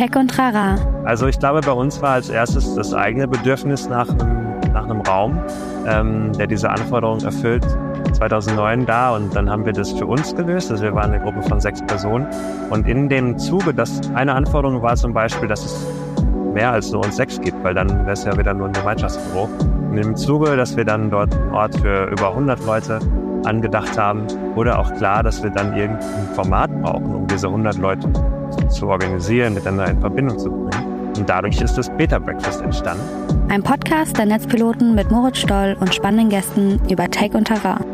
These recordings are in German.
Tech und Trara. Also ich glaube, bei uns war als erstes das eigene Bedürfnis nach einem, nach einem Raum, ähm, der diese Anforderungen erfüllt, 2009 da und dann haben wir das für uns gelöst. Also wir waren eine Gruppe von sechs Personen und in dem Zuge, dass eine Anforderung war zum Beispiel, dass es mehr als nur uns sechs gibt, weil dann wäre es ja wieder nur ein Gemeinschaftsbüro. Und im Zuge, dass wir dann dort einen Ort für über 100 Leute angedacht haben, wurde auch klar, dass wir dann irgendein Format brauchen, um diese 100 Leute zu organisieren, miteinander in Verbindung zu bringen. Und dadurch ist das Beta Breakfast entstanden. Ein Podcast der Netzpiloten mit Moritz Stoll und spannenden Gästen über Tech und Terrain.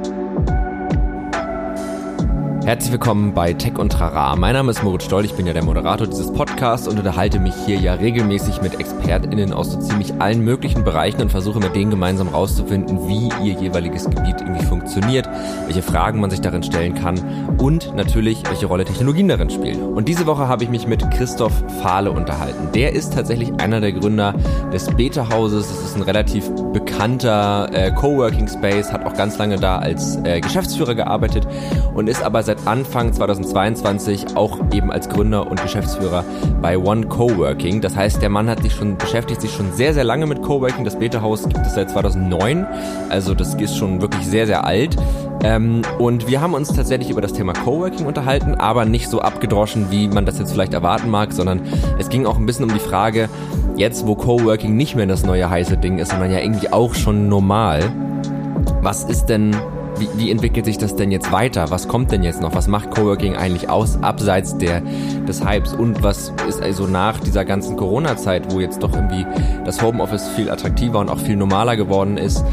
Herzlich willkommen bei Tech und Trara. Mein Name ist Moritz Stoll, ich bin ja der Moderator dieses Podcasts und unterhalte mich hier ja regelmäßig mit ExpertInnen aus so ziemlich allen möglichen Bereichen und versuche mit denen gemeinsam rauszufinden, wie ihr jeweiliges Gebiet irgendwie funktioniert, welche Fragen man sich darin stellen kann und natürlich, welche Rolle Technologien darin spielen. Und diese Woche habe ich mich mit Christoph Fahle unterhalten. Der ist tatsächlich einer der Gründer des Beta-Hauses. Das ist ein relativ bekannter äh, Coworking Space, hat auch ganz lange da als äh, Geschäftsführer gearbeitet und ist aber seit seit Anfang 2022 auch eben als Gründer und Geschäftsführer bei One Coworking. Das heißt, der Mann hat sich schon, beschäftigt sich schon sehr, sehr lange mit Coworking. Das Beta-Haus gibt es seit 2009. Also das ist schon wirklich sehr, sehr alt. Ähm, und wir haben uns tatsächlich über das Thema Coworking unterhalten, aber nicht so abgedroschen, wie man das jetzt vielleicht erwarten mag, sondern es ging auch ein bisschen um die Frage, jetzt wo Coworking nicht mehr das neue heiße Ding ist, sondern ja irgendwie auch schon normal, was ist denn wie, wie entwickelt sich das denn jetzt weiter? Was kommt denn jetzt noch? Was macht Coworking eigentlich aus, abseits der, des Hypes? Und was ist also nach dieser ganzen Corona-Zeit, wo jetzt doch irgendwie das Homeoffice viel attraktiver und auch viel normaler geworden ist?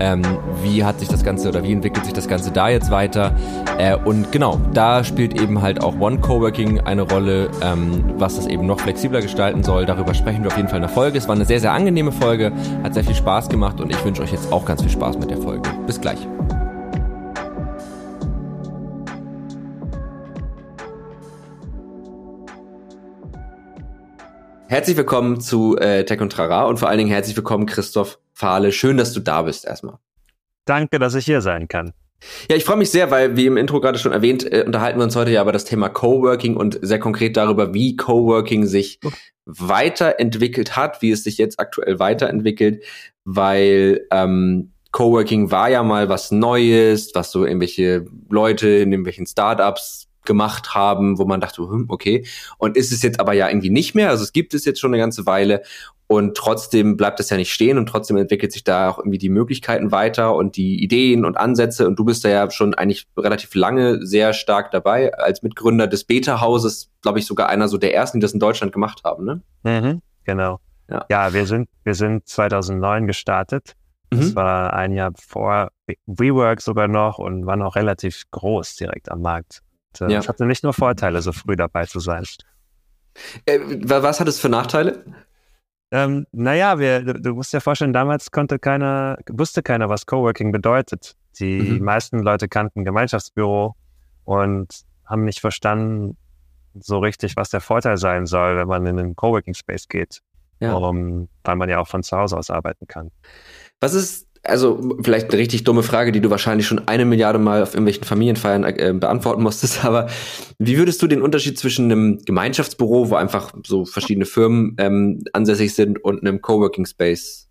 Ähm, wie hat sich das Ganze oder wie entwickelt sich das Ganze da jetzt weiter? Äh, und genau, da spielt eben halt auch One Coworking eine Rolle, ähm, was das eben noch flexibler gestalten soll. Darüber sprechen wir auf jeden Fall in der Folge. Es war eine sehr, sehr angenehme Folge, hat sehr viel Spaß gemacht und ich wünsche euch jetzt auch ganz viel Spaß mit der Folge. Bis gleich. Herzlich willkommen zu äh, Tech und Trara und vor allen Dingen herzlich willkommen Christoph Fahle. Schön, dass du da bist erstmal. Danke, dass ich hier sein kann. Ja, ich freue mich sehr, weil wie im Intro gerade schon erwähnt, äh, unterhalten wir uns heute ja über das Thema Coworking und sehr konkret darüber, wie Coworking sich weiterentwickelt hat, wie es sich jetzt aktuell weiterentwickelt, weil ähm, Coworking war ja mal was Neues, was so irgendwelche Leute in irgendwelchen Startups gemacht haben, wo man dachte, hm, okay. Und ist es jetzt aber ja irgendwie nicht mehr. Also es gibt es jetzt schon eine ganze Weile. Und trotzdem bleibt es ja nicht stehen und trotzdem entwickelt sich da auch irgendwie die Möglichkeiten weiter und die Ideen und Ansätze. Und du bist da ja schon eigentlich relativ lange sehr stark dabei. Als Mitgründer des Beta-Hauses, glaube ich, sogar einer so der ersten, die das in Deutschland gemacht haben, ne? Mhm, genau. Ja. ja, wir sind, wir sind 2009 gestartet. Das mhm. war ein Jahr vor WeWork sogar noch und waren auch relativ groß direkt am Markt. Äh, ja. Es hatte nicht nur Vorteile, so früh dabei zu sein. Äh, was hat es für Nachteile? Ähm, naja, wir, du, du, musst dir vorstellen, damals konnte keiner, wusste keiner, was Coworking bedeutet. Die mhm. meisten Leute kannten Gemeinschaftsbüro und haben nicht verstanden so richtig, was der Vorteil sein soll, wenn man in einen Coworking Space geht. Ja. Um, weil man ja auch von zu Hause aus arbeiten kann. Was ist also vielleicht eine richtig dumme Frage, die du wahrscheinlich schon eine Milliarde Mal auf irgendwelchen Familienfeiern äh, beantworten musstest, aber wie würdest du den Unterschied zwischen einem Gemeinschaftsbüro, wo einfach so verschiedene Firmen ähm, ansässig sind, und einem Coworking Space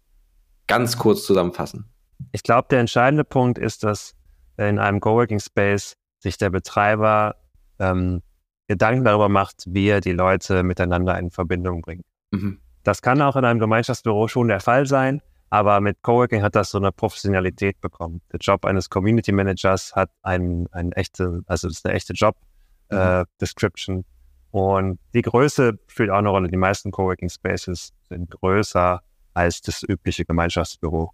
ganz kurz zusammenfassen? Ich glaube, der entscheidende Punkt ist, dass in einem Coworking Space sich der Betreiber ähm, Gedanken darüber macht, wie er die Leute miteinander in Verbindung bringt. Mhm. Das kann auch in einem Gemeinschaftsbüro schon der Fall sein, aber mit Coworking hat das so eine Professionalität bekommen. Der Job eines Community Managers hat einen, einen echte, also ist eine echte Job mhm. äh, Description. Und die Größe spielt auch eine Rolle. Die meisten Coworking Spaces sind größer als das übliche Gemeinschaftsbüro.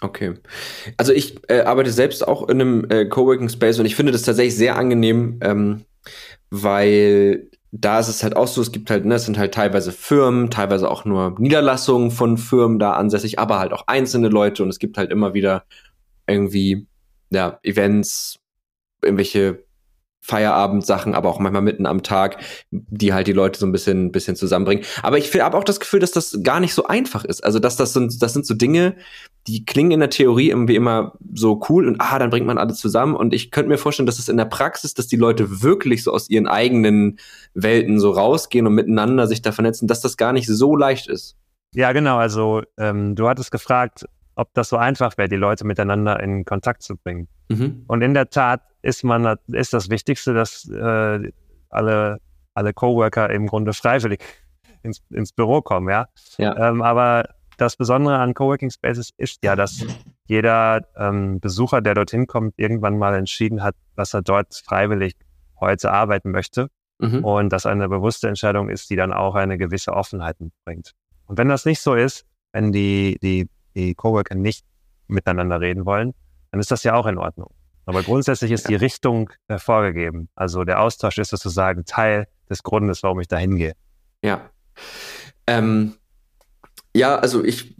Okay. Also ich äh, arbeite selbst auch in einem äh, Coworking Space und ich finde das tatsächlich sehr angenehm, ähm, weil da ist es halt auch so, es gibt halt, ne, es sind halt teilweise Firmen, teilweise auch nur Niederlassungen von Firmen da ansässig, aber halt auch einzelne Leute und es gibt halt immer wieder irgendwie, ja, Events, irgendwelche Feierabendsachen, aber auch manchmal mitten am Tag, die halt die Leute so ein bisschen, bisschen zusammenbringen. Aber ich habe auch das Gefühl, dass das gar nicht so einfach ist. Also, dass das sind, das sind so Dinge, die klingen in der Theorie irgendwie immer so cool und ah, dann bringt man alle zusammen. Und ich könnte mir vorstellen, dass es in der Praxis, dass die Leute wirklich so aus ihren eigenen Welten so rausgehen und miteinander sich da vernetzen, dass das gar nicht so leicht ist. Ja, genau. Also, ähm, du hattest gefragt, ob das so einfach wäre, die Leute miteinander in Kontakt zu bringen. Mhm. Und in der Tat ist man ist das Wichtigste, dass äh, alle alle Coworker im Grunde freiwillig ins, ins Büro kommen, ja. ja. Ähm, aber das Besondere an Coworking Spaces ist ja, dass jeder ähm, Besucher, der dorthin kommt, irgendwann mal entschieden hat, dass er dort freiwillig heute arbeiten möchte. Mhm. Und dass eine bewusste Entscheidung ist, die dann auch eine gewisse Offenheit mitbringt. Und wenn das nicht so ist, wenn die, die, die Coworker nicht miteinander reden wollen, dann ist das ja auch in Ordnung. Aber grundsätzlich ist ja. die Richtung äh, vorgegeben. Also der Austausch ist sozusagen Teil des Grundes, warum ich da hingehe. Ja. Ähm, ja, also ich,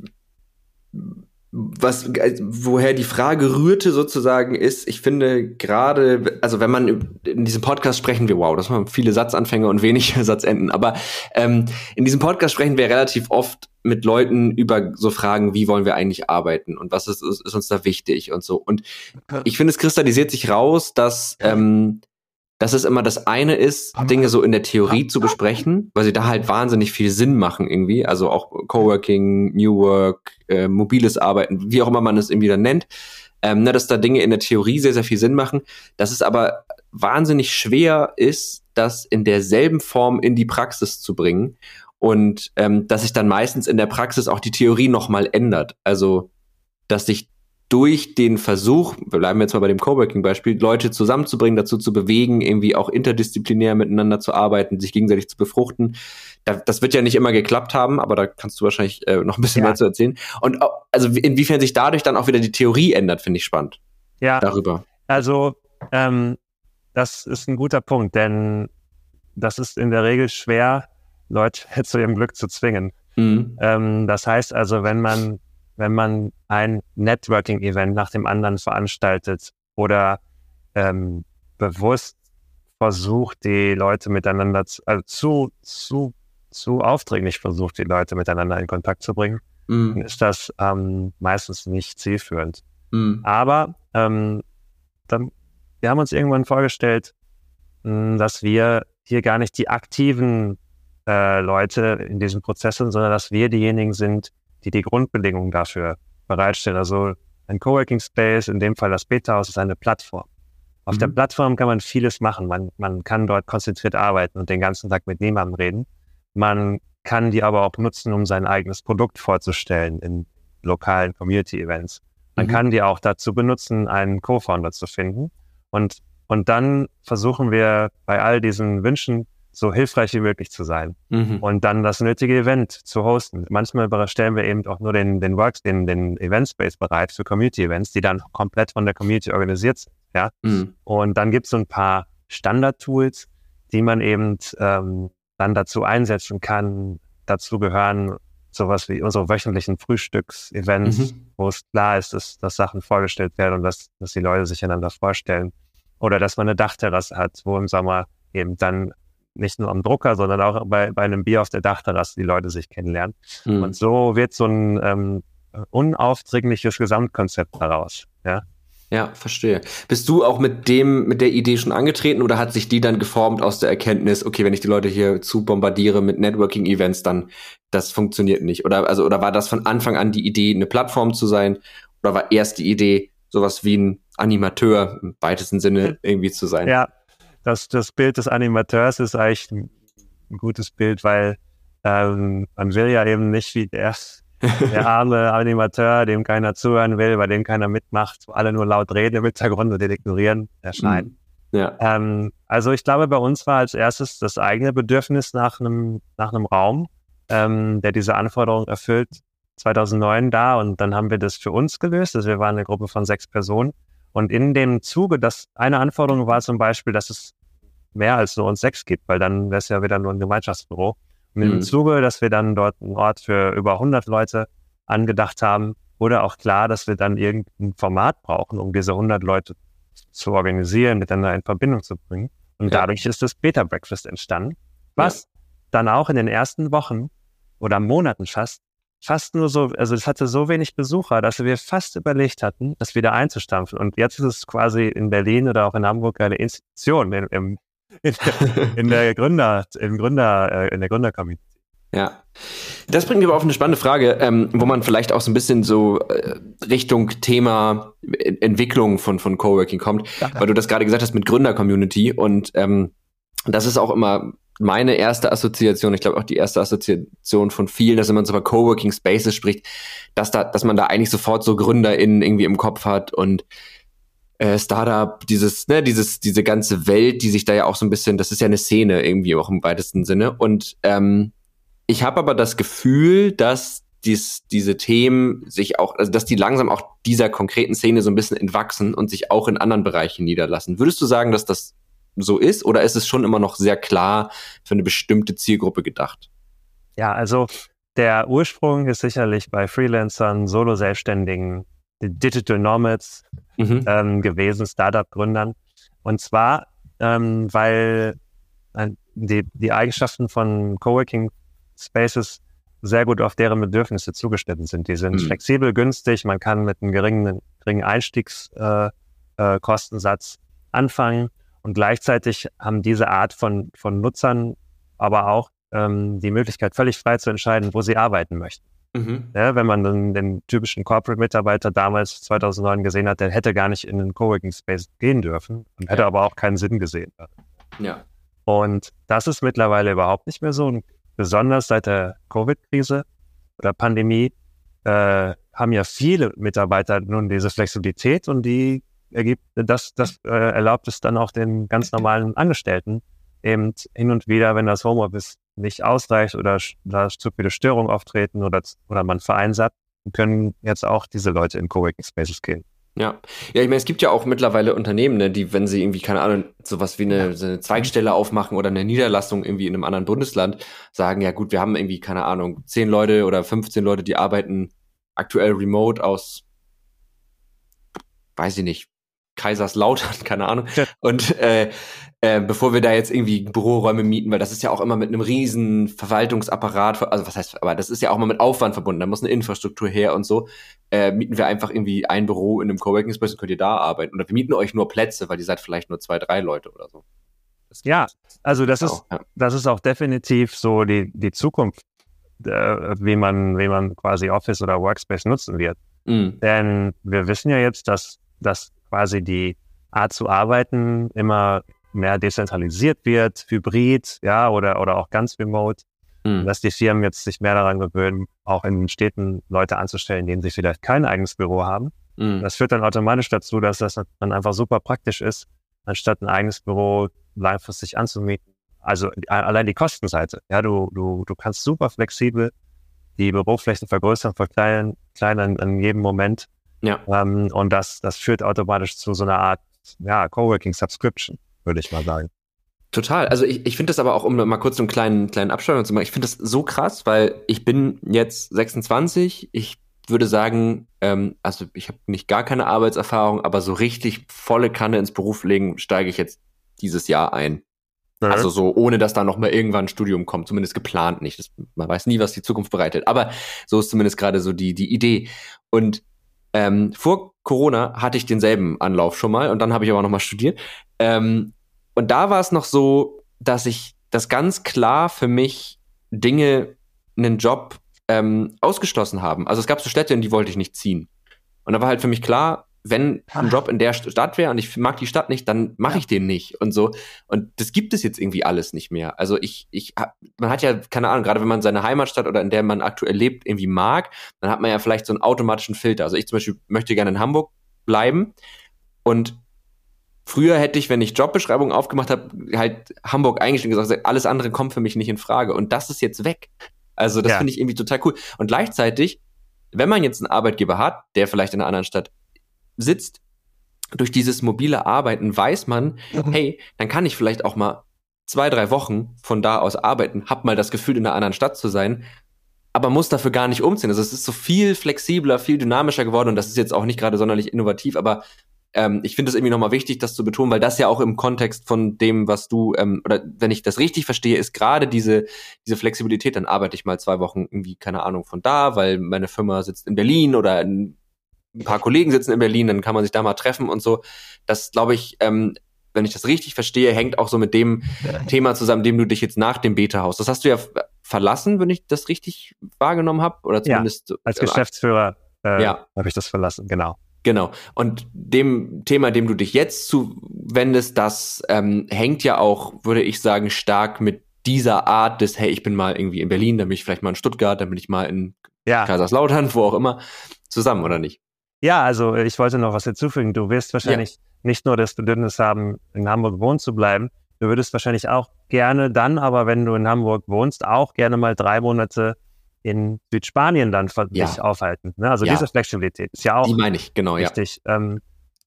was, woher die Frage rührte sozusagen ist, ich finde gerade, also wenn man in diesem Podcast sprechen wir, wow, das waren viele Satzanfänge und wenig Satzenden, aber ähm, in diesem Podcast sprechen wir relativ oft mit Leuten über so Fragen, wie wollen wir eigentlich arbeiten und was ist, ist, ist uns da wichtig und so. Und ich finde, es kristallisiert sich raus, dass ähm, dass es immer das eine ist, Dinge so in der Theorie zu besprechen, weil sie da halt wahnsinnig viel Sinn machen irgendwie. Also auch Coworking, New Work, äh, mobiles Arbeiten, wie auch immer man es irgendwie dann nennt. Ähm, ne, dass da Dinge in der Theorie sehr, sehr viel Sinn machen. Dass es aber wahnsinnig schwer ist, das in derselben Form in die Praxis zu bringen. Und ähm, dass sich dann meistens in der Praxis auch die Theorie nochmal ändert. Also, dass sich durch den Versuch, wir bleiben jetzt mal bei dem Coworking-Beispiel, Leute zusammenzubringen, dazu zu bewegen, irgendwie auch interdisziplinär miteinander zu arbeiten, sich gegenseitig zu befruchten. das wird ja nicht immer geklappt haben, aber da kannst du wahrscheinlich äh, noch ein bisschen ja. mehr zu erzählen. Und also inwiefern sich dadurch dann auch wieder die Theorie ändert, finde ich spannend. Ja. Darüber. Also ähm, das ist ein guter Punkt, denn das ist in der Regel schwer, Leute zu ihrem Glück zu zwingen. Mhm. Ähm, das heißt also, wenn man wenn man ein Networking-Event nach dem anderen veranstaltet oder ähm, bewusst versucht, die Leute miteinander zu, also zu, zu, zu aufdringlich versucht, die Leute miteinander in Kontakt zu bringen, mm. dann ist das ähm, meistens nicht zielführend. Mm. Aber ähm, dann, wir haben uns irgendwann vorgestellt, mh, hm, dass wir hier gar nicht die aktiven äh, Leute in diesem Prozess sind, sondern dass wir diejenigen sind, die die Grundbedingungen dafür bereitstellen. Also ein Coworking Space, in dem Fall das Beta-Haus, ist eine Plattform. Auf mhm. der Plattform kann man vieles machen. Man, man kann dort konzentriert arbeiten und den ganzen Tag mit niemandem reden. Man kann die aber auch nutzen, um sein eigenes Produkt vorzustellen in lokalen Community-Events. Man mhm. kann die auch dazu benutzen, einen Co-Founder zu finden. Und, und dann versuchen wir bei all diesen Wünschen so hilfreich wie möglich zu sein mhm. und dann das nötige Event zu hosten. Manchmal stellen wir eben auch nur den, den Works, den, den Event Space bereit für Community Events, die dann komplett von der Community organisiert sind. Ja? Mhm. Und dann gibt es so ein paar Standard-Tools, die man eben ähm, dann dazu einsetzen kann. Dazu gehören sowas wie unsere wöchentlichen Frühstücks-Events, mhm. wo es klar ist, dass, dass Sachen vorgestellt werden und dass, dass die Leute sich einander vorstellen. Oder dass man eine Dachterrasse hat, wo im Sommer eben dann nicht nur am Drucker, sondern auch bei, bei einem Bier auf der Dachterrasse die Leute sich kennenlernen. Mhm. Und so wird so ein ähm, unaufdringliches Gesamtkonzept daraus. Ja? Ja, verstehe. Bist du auch mit dem, mit der Idee schon angetreten oder hat sich die dann geformt aus der Erkenntnis, okay, wenn ich die Leute hier zu bombardiere mit Networking-Events, dann das funktioniert nicht? Oder also, oder war das von Anfang an die Idee, eine Plattform zu sein? Oder war erst die Idee, sowas wie ein Animateur im weitesten Sinne irgendwie zu sein? Ja, das, das Bild des Animateurs ist eigentlich ein, ein gutes Bild, weil ähm, man will ja eben nicht wie der, der arme Animateur, dem keiner zuhören will, bei dem keiner mitmacht, wo alle nur laut reden im Hintergrund und den ignorieren, erscheinen. Mhm. Ja. Ähm, also ich glaube, bei uns war als erstes das eigene Bedürfnis nach einem, nach einem Raum, ähm, der diese Anforderungen erfüllt, 2009 da und dann haben wir das für uns gelöst. Also wir waren eine Gruppe von sechs Personen und in dem Zuge, dass eine Anforderung war zum Beispiel, dass es mehr als nur uns sechs gibt, weil dann wäre es ja wieder nur ein Gemeinschaftsbüro. Und mhm. im Zuge, dass wir dann dort einen Ort für über 100 Leute angedacht haben, wurde auch klar, dass wir dann irgendein Format brauchen, um diese 100 Leute zu organisieren, miteinander in Verbindung zu bringen. Und ja. dadurch ist das Beta Breakfast entstanden, was ja. dann auch in den ersten Wochen oder Monaten fast, fast nur so, also es hatte so wenig Besucher, dass wir fast überlegt hatten, das wieder einzustampfen. Und jetzt ist es quasi in Berlin oder auch in Hamburg eine Institution in, im, in, in der Gründer, im Gründer, äh, in der Gründercommunity. Ja. Das bringt mich aber auf eine spannende Frage, ähm, wo man vielleicht auch so ein bisschen so äh, Richtung Thema Entwicklung von, von Coworking kommt, ja, weil du das gerade gesagt hast mit Gründer-Community und ähm, das ist auch immer meine erste Assoziation, ich glaube auch die erste Assoziation von vielen, dass wenn man so über Coworking Spaces spricht, dass da, dass man da eigentlich sofort so GründerInnen irgendwie im Kopf hat und äh, Startup, dieses, ne, dieses, diese ganze Welt, die sich da ja auch so ein bisschen, das ist ja eine Szene irgendwie auch im weitesten Sinne. Und ähm, ich habe aber das Gefühl, dass dies, diese Themen sich auch, also dass die langsam auch dieser konkreten Szene so ein bisschen entwachsen und sich auch in anderen Bereichen niederlassen. Würdest du sagen, dass das so ist oder ist es schon immer noch sehr klar für eine bestimmte Zielgruppe gedacht? Ja, also der Ursprung ist sicherlich bei Freelancern, Solo-Selbstständigen, Digital Nomads mhm. ähm, gewesen, Startup-Gründern. Und zwar, ähm, weil äh, die, die Eigenschaften von Coworking Spaces sehr gut auf deren Bedürfnisse zugeschnitten sind. Die sind mhm. flexibel, günstig, man kann mit einem geringen, geringen Einstiegskostensatz äh, äh, anfangen und gleichzeitig haben diese Art von, von Nutzern aber auch ähm, die Möglichkeit, völlig frei zu entscheiden, wo sie arbeiten möchten. Mhm. Ja, wenn man dann den typischen Corporate-Mitarbeiter damals 2009 gesehen hat, der hätte gar nicht in den Coworking Space gehen dürfen und hätte ja. aber auch keinen Sinn gesehen. Ja. Und das ist mittlerweile überhaupt nicht mehr so. Und besonders seit der Covid-Krise oder Pandemie äh, haben ja viele Mitarbeiter nun diese Flexibilität und die ergibt, das, das äh, erlaubt es dann auch den ganz normalen Angestellten eben hin und wieder, wenn das Homeoffice nicht ausreicht oder da zu viele Störungen auftreten oder, oder man vereinsamt, können jetzt auch diese Leute in Coworking Spaces gehen. Ja, ja, ich meine, es gibt ja auch mittlerweile Unternehmen, ne, die, wenn sie irgendwie, keine Ahnung, sowas wie eine, so eine Zweigstelle aufmachen oder eine Niederlassung irgendwie in einem anderen Bundesland, sagen, ja gut, wir haben irgendwie, keine Ahnung, zehn Leute oder 15 Leute, die arbeiten aktuell remote aus, weiß ich nicht, Kaiserslautern, keine Ahnung. Und äh, äh, bevor wir da jetzt irgendwie Büroräume mieten, weil das ist ja auch immer mit einem riesen Verwaltungsapparat, also was heißt, aber das ist ja auch mal mit Aufwand verbunden, da muss eine Infrastruktur her und so, äh, mieten wir einfach irgendwie ein Büro in einem Coworking Space und könnt ihr da arbeiten. Oder wir mieten euch nur Plätze, weil ihr seid vielleicht nur zwei, drei Leute oder so. Ja, also das ist, ja. das ist auch definitiv so die, die Zukunft, äh, wie man, wie man quasi Office oder Workspace nutzen wird. Mhm. Denn wir wissen ja jetzt, dass, dass quasi die Art zu arbeiten immer mehr dezentralisiert wird, hybrid, ja, oder, oder auch ganz remote. Mhm. Dass die Firmen jetzt sich mehr daran gewöhnen, auch in Städten Leute anzustellen, denen sie vielleicht kein eigenes Büro haben. Mhm. Das führt dann automatisch dazu, dass das dann einfach super praktisch ist, anstatt ein eigenes Büro langfristig anzumieten. Also allein die Kostenseite. Ja, du, du, du kannst super flexibel die Büroflächen vergrößern, verkleinern, kleinern in jedem Moment. Ja. Ähm, und das, das führt automatisch zu so einer Art ja, Coworking Subscription, würde ich mal sagen. Total. Also ich, ich finde das aber auch, um mal kurz einen kleinen, kleinen Abschau zu machen, ich finde das so krass, weil ich bin jetzt 26, ich würde sagen, ähm, also ich habe nicht gar keine Arbeitserfahrung, aber so richtig volle Kanne ins Beruf legen, steige ich jetzt dieses Jahr ein. Mhm. Also so, ohne dass da noch mal irgendwann ein Studium kommt, zumindest geplant nicht. Das, man weiß nie, was die Zukunft bereitet. Aber so ist zumindest gerade so die, die Idee. Und ähm, vor Corona hatte ich denselben Anlauf schon mal und dann habe ich aber noch mal studiert. Ähm, und da war es noch so, dass ich das ganz klar für mich Dinge, einen Job ähm, ausgeschlossen haben. Also es gab so Städte, in die wollte ich nicht ziehen. Und da war halt für mich klar, wenn ein Job in der Stadt wäre und ich mag die Stadt nicht, dann mache ich den nicht und so. Und das gibt es jetzt irgendwie alles nicht mehr. Also ich, ich, man hat ja keine Ahnung, gerade wenn man seine Heimatstadt oder in der man aktuell lebt irgendwie mag, dann hat man ja vielleicht so einen automatischen Filter. Also ich zum Beispiel möchte gerne in Hamburg bleiben und Früher hätte ich, wenn ich Jobbeschreibungen aufgemacht habe, halt Hamburg eingestellt und gesagt, alles andere kommt für mich nicht in Frage. Und das ist jetzt weg. Also das ja. finde ich irgendwie total cool. Und gleichzeitig, wenn man jetzt einen Arbeitgeber hat, der vielleicht in einer anderen Stadt sitzt, durch dieses mobile Arbeiten weiß man, mhm. hey, dann kann ich vielleicht auch mal zwei, drei Wochen von da aus arbeiten, hab mal das Gefühl, in einer anderen Stadt zu sein, aber muss dafür gar nicht umziehen. Also es ist so viel flexibler, viel dynamischer geworden und das ist jetzt auch nicht gerade sonderlich innovativ, aber ähm, ich finde es irgendwie nochmal wichtig, das zu betonen, weil das ja auch im Kontext von dem, was du, ähm, oder wenn ich das richtig verstehe, ist gerade diese, diese Flexibilität, dann arbeite ich mal zwei Wochen irgendwie, keine Ahnung, von da, weil meine Firma sitzt in Berlin oder ein paar Kollegen sitzen in Berlin, dann kann man sich da mal treffen und so. Das, glaube ich, ähm, wenn ich das richtig verstehe, hängt auch so mit dem Thema zusammen, dem du dich jetzt nach dem Beta-Haus. Das hast du ja verlassen, wenn ich das richtig wahrgenommen habe, oder zumindest ja, als Geschäftsführer äh, ja. habe ich das verlassen, genau. Genau. Und dem Thema, dem du dich jetzt zuwendest, das ähm, hängt ja auch, würde ich sagen, stark mit dieser Art des, hey, ich bin mal irgendwie in Berlin, dann bin ich vielleicht mal in Stuttgart, dann bin ich mal in ja. Kaiserslautern, wo auch immer, zusammen, oder nicht? Ja, also ich wollte noch was hinzufügen. Du wirst wahrscheinlich ja. nicht nur das Bedürfnis haben, in Hamburg wohnen zu bleiben, du würdest wahrscheinlich auch gerne dann, aber wenn du in Hamburg wohnst, auch gerne mal drei Monate in Südspanien dann ja. dich aufhalten. Ne? Also ja. diese Flexibilität ist ja auch Die meine ich, genau, wichtig. Ja. Ähm,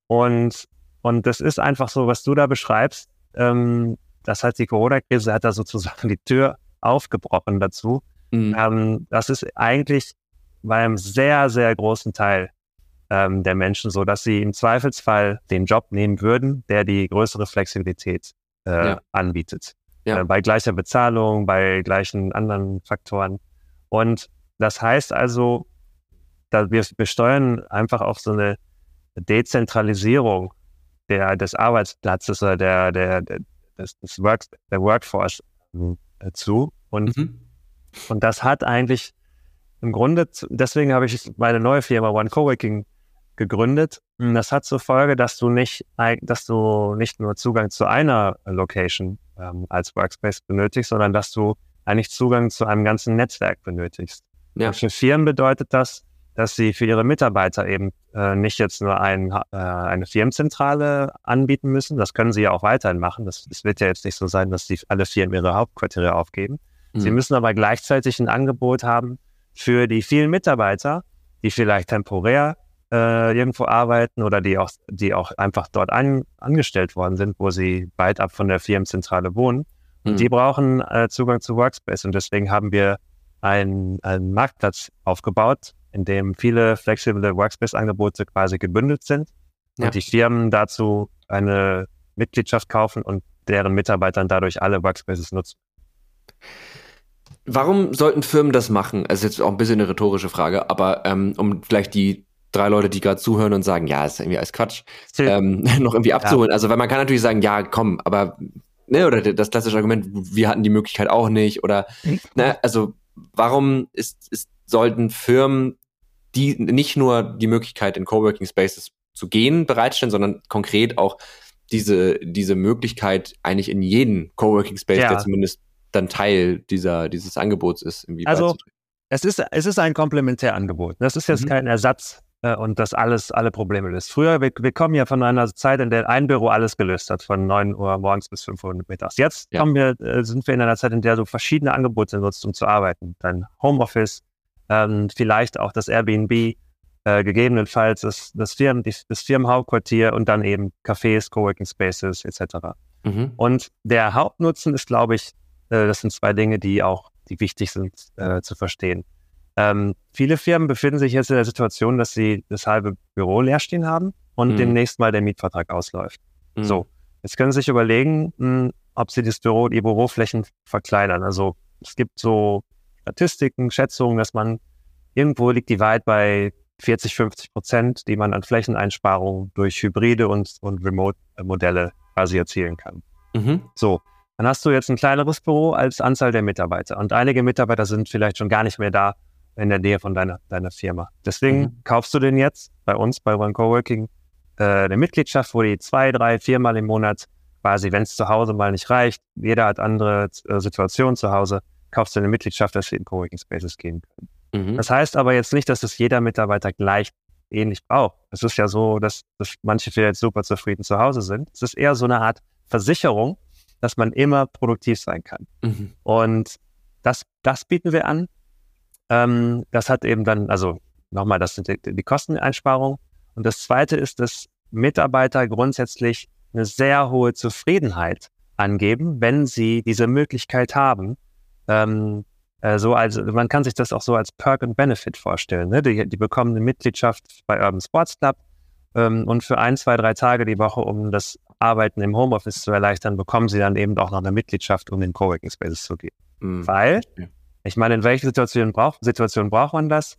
und, und das ist einfach so, was du da beschreibst, ähm, das hat die Corona-Krise, hat da sozusagen die Tür aufgebrochen dazu. Mhm. Ähm, das ist eigentlich bei einem sehr, sehr großen Teil ähm, der Menschen so, dass sie im Zweifelsfall den Job nehmen würden, der die größere Flexibilität äh, ja. anbietet. Ja. Äh, bei gleicher Bezahlung, bei gleichen anderen Faktoren. Und das heißt also, da wir, wir steuern einfach auf so eine Dezentralisierung der, des Arbeitsplatzes oder der, der, der, des, des Work, der Workforce äh, zu. Und, mhm. und das hat eigentlich im Grunde, deswegen habe ich meine neue Firma One Coworking gegründet. Das hat zur Folge, dass du nicht, dass du nicht nur Zugang zu einer Location ähm, als Workspace benötigst, sondern dass du eigentlich Zugang zu einem ganzen Netzwerk benötigst. Ja. für Firmen bedeutet das, dass sie für ihre Mitarbeiter eben äh, nicht jetzt nur ein, äh, eine Firmenzentrale anbieten müssen. Das können sie ja auch weiterhin machen. Das, das wird ja jetzt nicht so sein, dass die alle Firmen ihre Hauptquartiere aufgeben. Mhm. Sie müssen aber gleichzeitig ein Angebot haben für die vielen Mitarbeiter, die vielleicht temporär äh, irgendwo arbeiten oder die auch, die auch einfach dort an, angestellt worden sind, wo sie weit ab von der Firmenzentrale wohnen. Und die mhm. brauchen äh, Zugang zu Workspace. Und deswegen haben wir einen, einen Marktplatz aufgebaut, in dem viele flexible Workspace-Angebote quasi gebündelt sind. Ja. Und die Firmen dazu eine Mitgliedschaft kaufen und deren Mitarbeitern dadurch alle Workspaces nutzen. Warum sollten Firmen das machen? Also jetzt auch ein bisschen eine rhetorische Frage, aber ähm, um vielleicht die drei Leute, die gerade zuhören und sagen, ja, ist irgendwie alles Quatsch, ähm, noch irgendwie abzuholen. Ja. Also, weil man kann natürlich sagen, ja, komm, aber, ne, oder das klassische Argument, wir hatten die Möglichkeit auch nicht, oder, ne, also, warum ist, ist, sollten Firmen die nicht nur die Möglichkeit in Coworking Spaces zu gehen bereitstellen, sondern konkret auch diese, diese Möglichkeit eigentlich in jeden Coworking Space, ja. der zumindest dann Teil dieser, dieses Angebots ist, irgendwie also, es ist, es ist ein Komplementärangebot. Das ist jetzt mhm. kein Ersatz äh, und das alles alle Probleme löst. Früher, wir, wir, kommen ja von einer Zeit, in der ein Büro alles gelöst hat, von 9 Uhr morgens bis 5 Uhr mittags. Jetzt ja. kommen wir, äh, sind wir in einer Zeit, in der du verschiedene Angebote nutzt, um zu arbeiten. Dein Homeoffice, ähm, vielleicht auch das Airbnb, äh, gegebenenfalls das, das, Firmen, das Firmenhauptquartier und dann eben Cafés, Coworking Spaces etc. Mhm. Und der Hauptnutzen ist, glaube ich, äh, das sind zwei Dinge, die auch, die wichtig sind äh, zu verstehen. Ähm, viele Firmen befinden sich jetzt in der Situation, dass sie das halbe Büro leer stehen haben und mhm. demnächst mal der Mietvertrag ausläuft. Mhm. So, jetzt können Sie sich überlegen, mh, hm, ob Sie das Büro, die Büroflächen verkleinern. Also es gibt so Statistiken, Schätzungen, dass man irgendwo liegt die weit bei 40, 50 Prozent, die man an Flächeneinsparungen durch Hybride und, und Remote-Modelle quasi erzielen kann. Mhm. So, dann hast du jetzt ein kleineres Büro als Anzahl der Mitarbeiter und einige Mitarbeiter sind vielleicht schon gar nicht mehr da, in der Nähe von deiner, deiner Firma. Deswegen mhm. kaufst du den jetzt bei uns, bei One Coworking, äh, eine Mitgliedschaft, wo die zwei, drei, viermal im Monat quasi, wenn es zu Hause mal nicht reicht, jeder hat andere äh, Situationen zu Hause, kaufst du eine Mitgliedschaft, dass sie in Coworking Spaces gehen können. Mhm. Das heißt aber jetzt nicht, dass es jeder Mitarbeiter gleich ähnlich braucht. Es ist ja so, dass, dass manche vielleicht super zufrieden zu Hause sind. Es ist eher so eine Art Versicherung, dass man immer produktiv sein kann. Mhm. Und das, das bieten wir an. Ähm, das hat eben dann, also nochmal, das sind die, die Kosteneinsparungen. Und das zweite ist, dass Mitarbeiter grundsätzlich eine sehr hohe Zufriedenheit angeben, wenn sie diese Möglichkeit haben. Ähm, äh, so also man kann sich das auch so als Perk and Benefit vorstellen. Ne? Die, die bekommen eine Mitgliedschaft bei Urban Sports Club Ähm, und für ein, zwei, drei Tage die Woche, um das Arbeiten im Homeoffice zu erleichtern, bekommen sie dann eben auch noch eine Mitgliedschaft, um in Coworking Spaces zu gehen. Mhm. Weil, ich meine, in welchen Situationen braucht, Situation braucht man das?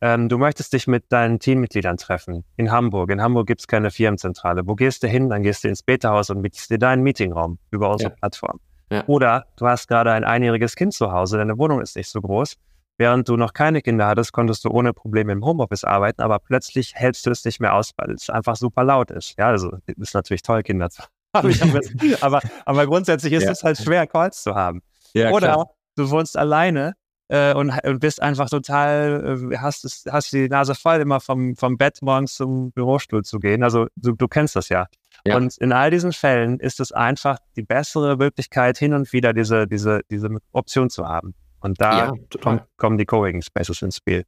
Ähm, du möchtest dich mit deinen Teammitgliedern treffen. In Hamburg. In Hamburg gibt es keine Firmenzentrale. Wo gehst du hin? Dann gehst du ins Beta-Haus und mietest dir deinen Meetingraum über unsere ja. Plattform. Ja. Oder du hast gerade ein einjähriges Kind zu Hause, deine Wohnung ist nicht so groß. Während du noch keine Kinder hattest, konntest du ohne Probleme im Homeoffice arbeiten, aber plötzlich hältst du es nicht mehr aus, weil es einfach super laut ist. Ja, also ist natürlich toll, Kinder zu haben. aber, aber grundsätzlich ist ja. es halt schwer, Calls zu haben. Ja, Oder klar. Du wohnst alleine äh, und, und bist einfach total, äh, hast, es, hast die Nase voll, immer vom, vom Bett morgens zum Bürostuhl zu gehen. Also du, du kennst das ja. ja. Und in all diesen Fällen ist es einfach die bessere Möglichkeit, hin und wieder diese, diese, diese Option zu haben. Und da ja, kommen, kommen die Co-Working Spaces ins Spiel.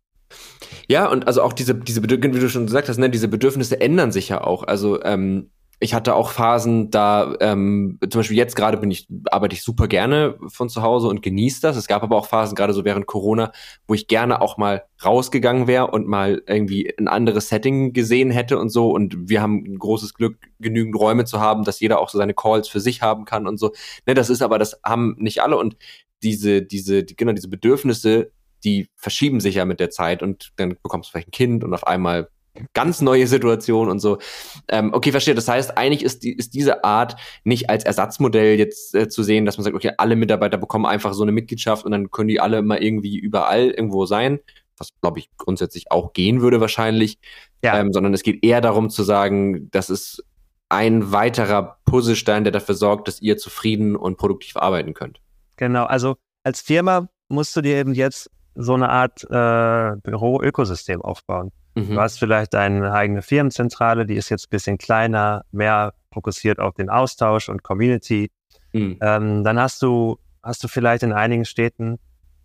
Ja, und also auch diese, diese Bedürfnisse, wie du schon gesagt hast, ne, diese Bedürfnisse ändern sich ja auch. Also ähm, ich hatte auch Phasen, da ähm, zum Beispiel jetzt gerade bin ich arbeite ich super gerne von zu Hause und genieße das. Es gab aber auch Phasen gerade so während Corona, wo ich gerne auch mal rausgegangen wäre und mal irgendwie ein anderes Setting gesehen hätte und so. Und wir haben ein großes Glück, genügend Räume zu haben, dass jeder auch so seine Calls für sich haben kann und so. Ne, das ist aber das haben nicht alle und diese diese die, genau diese Bedürfnisse die verschieben sich ja mit der Zeit und dann bekommst du vielleicht ein Kind und auf einmal ganz neue Situation und so. Ähm, okay, verstehe. Das heißt, eigentlich ist, die, ist diese Art nicht als Ersatzmodell jetzt äh, zu sehen, dass man sagt, okay, alle Mitarbeiter bekommen einfach so eine Mitgliedschaft und dann können die alle mal irgendwie überall irgendwo sein, was glaube ich grundsätzlich auch gehen würde wahrscheinlich. Ja. Ähm, sondern es geht eher darum zu sagen, das ist ein weiterer Puzzlestein, der dafür sorgt, dass ihr zufrieden und produktiv arbeiten könnt. Genau, also als Firma musst du dir eben jetzt so eine Art äh, Büro-Ökosystem aufbauen. Mhm. Du hast vielleicht deine eigene Firmenzentrale, die ist jetzt ein bisschen kleiner, mehr fokussiert auf den Austausch und Community. Mhm. Ähm, dann hast du, hast du vielleicht in einigen Städten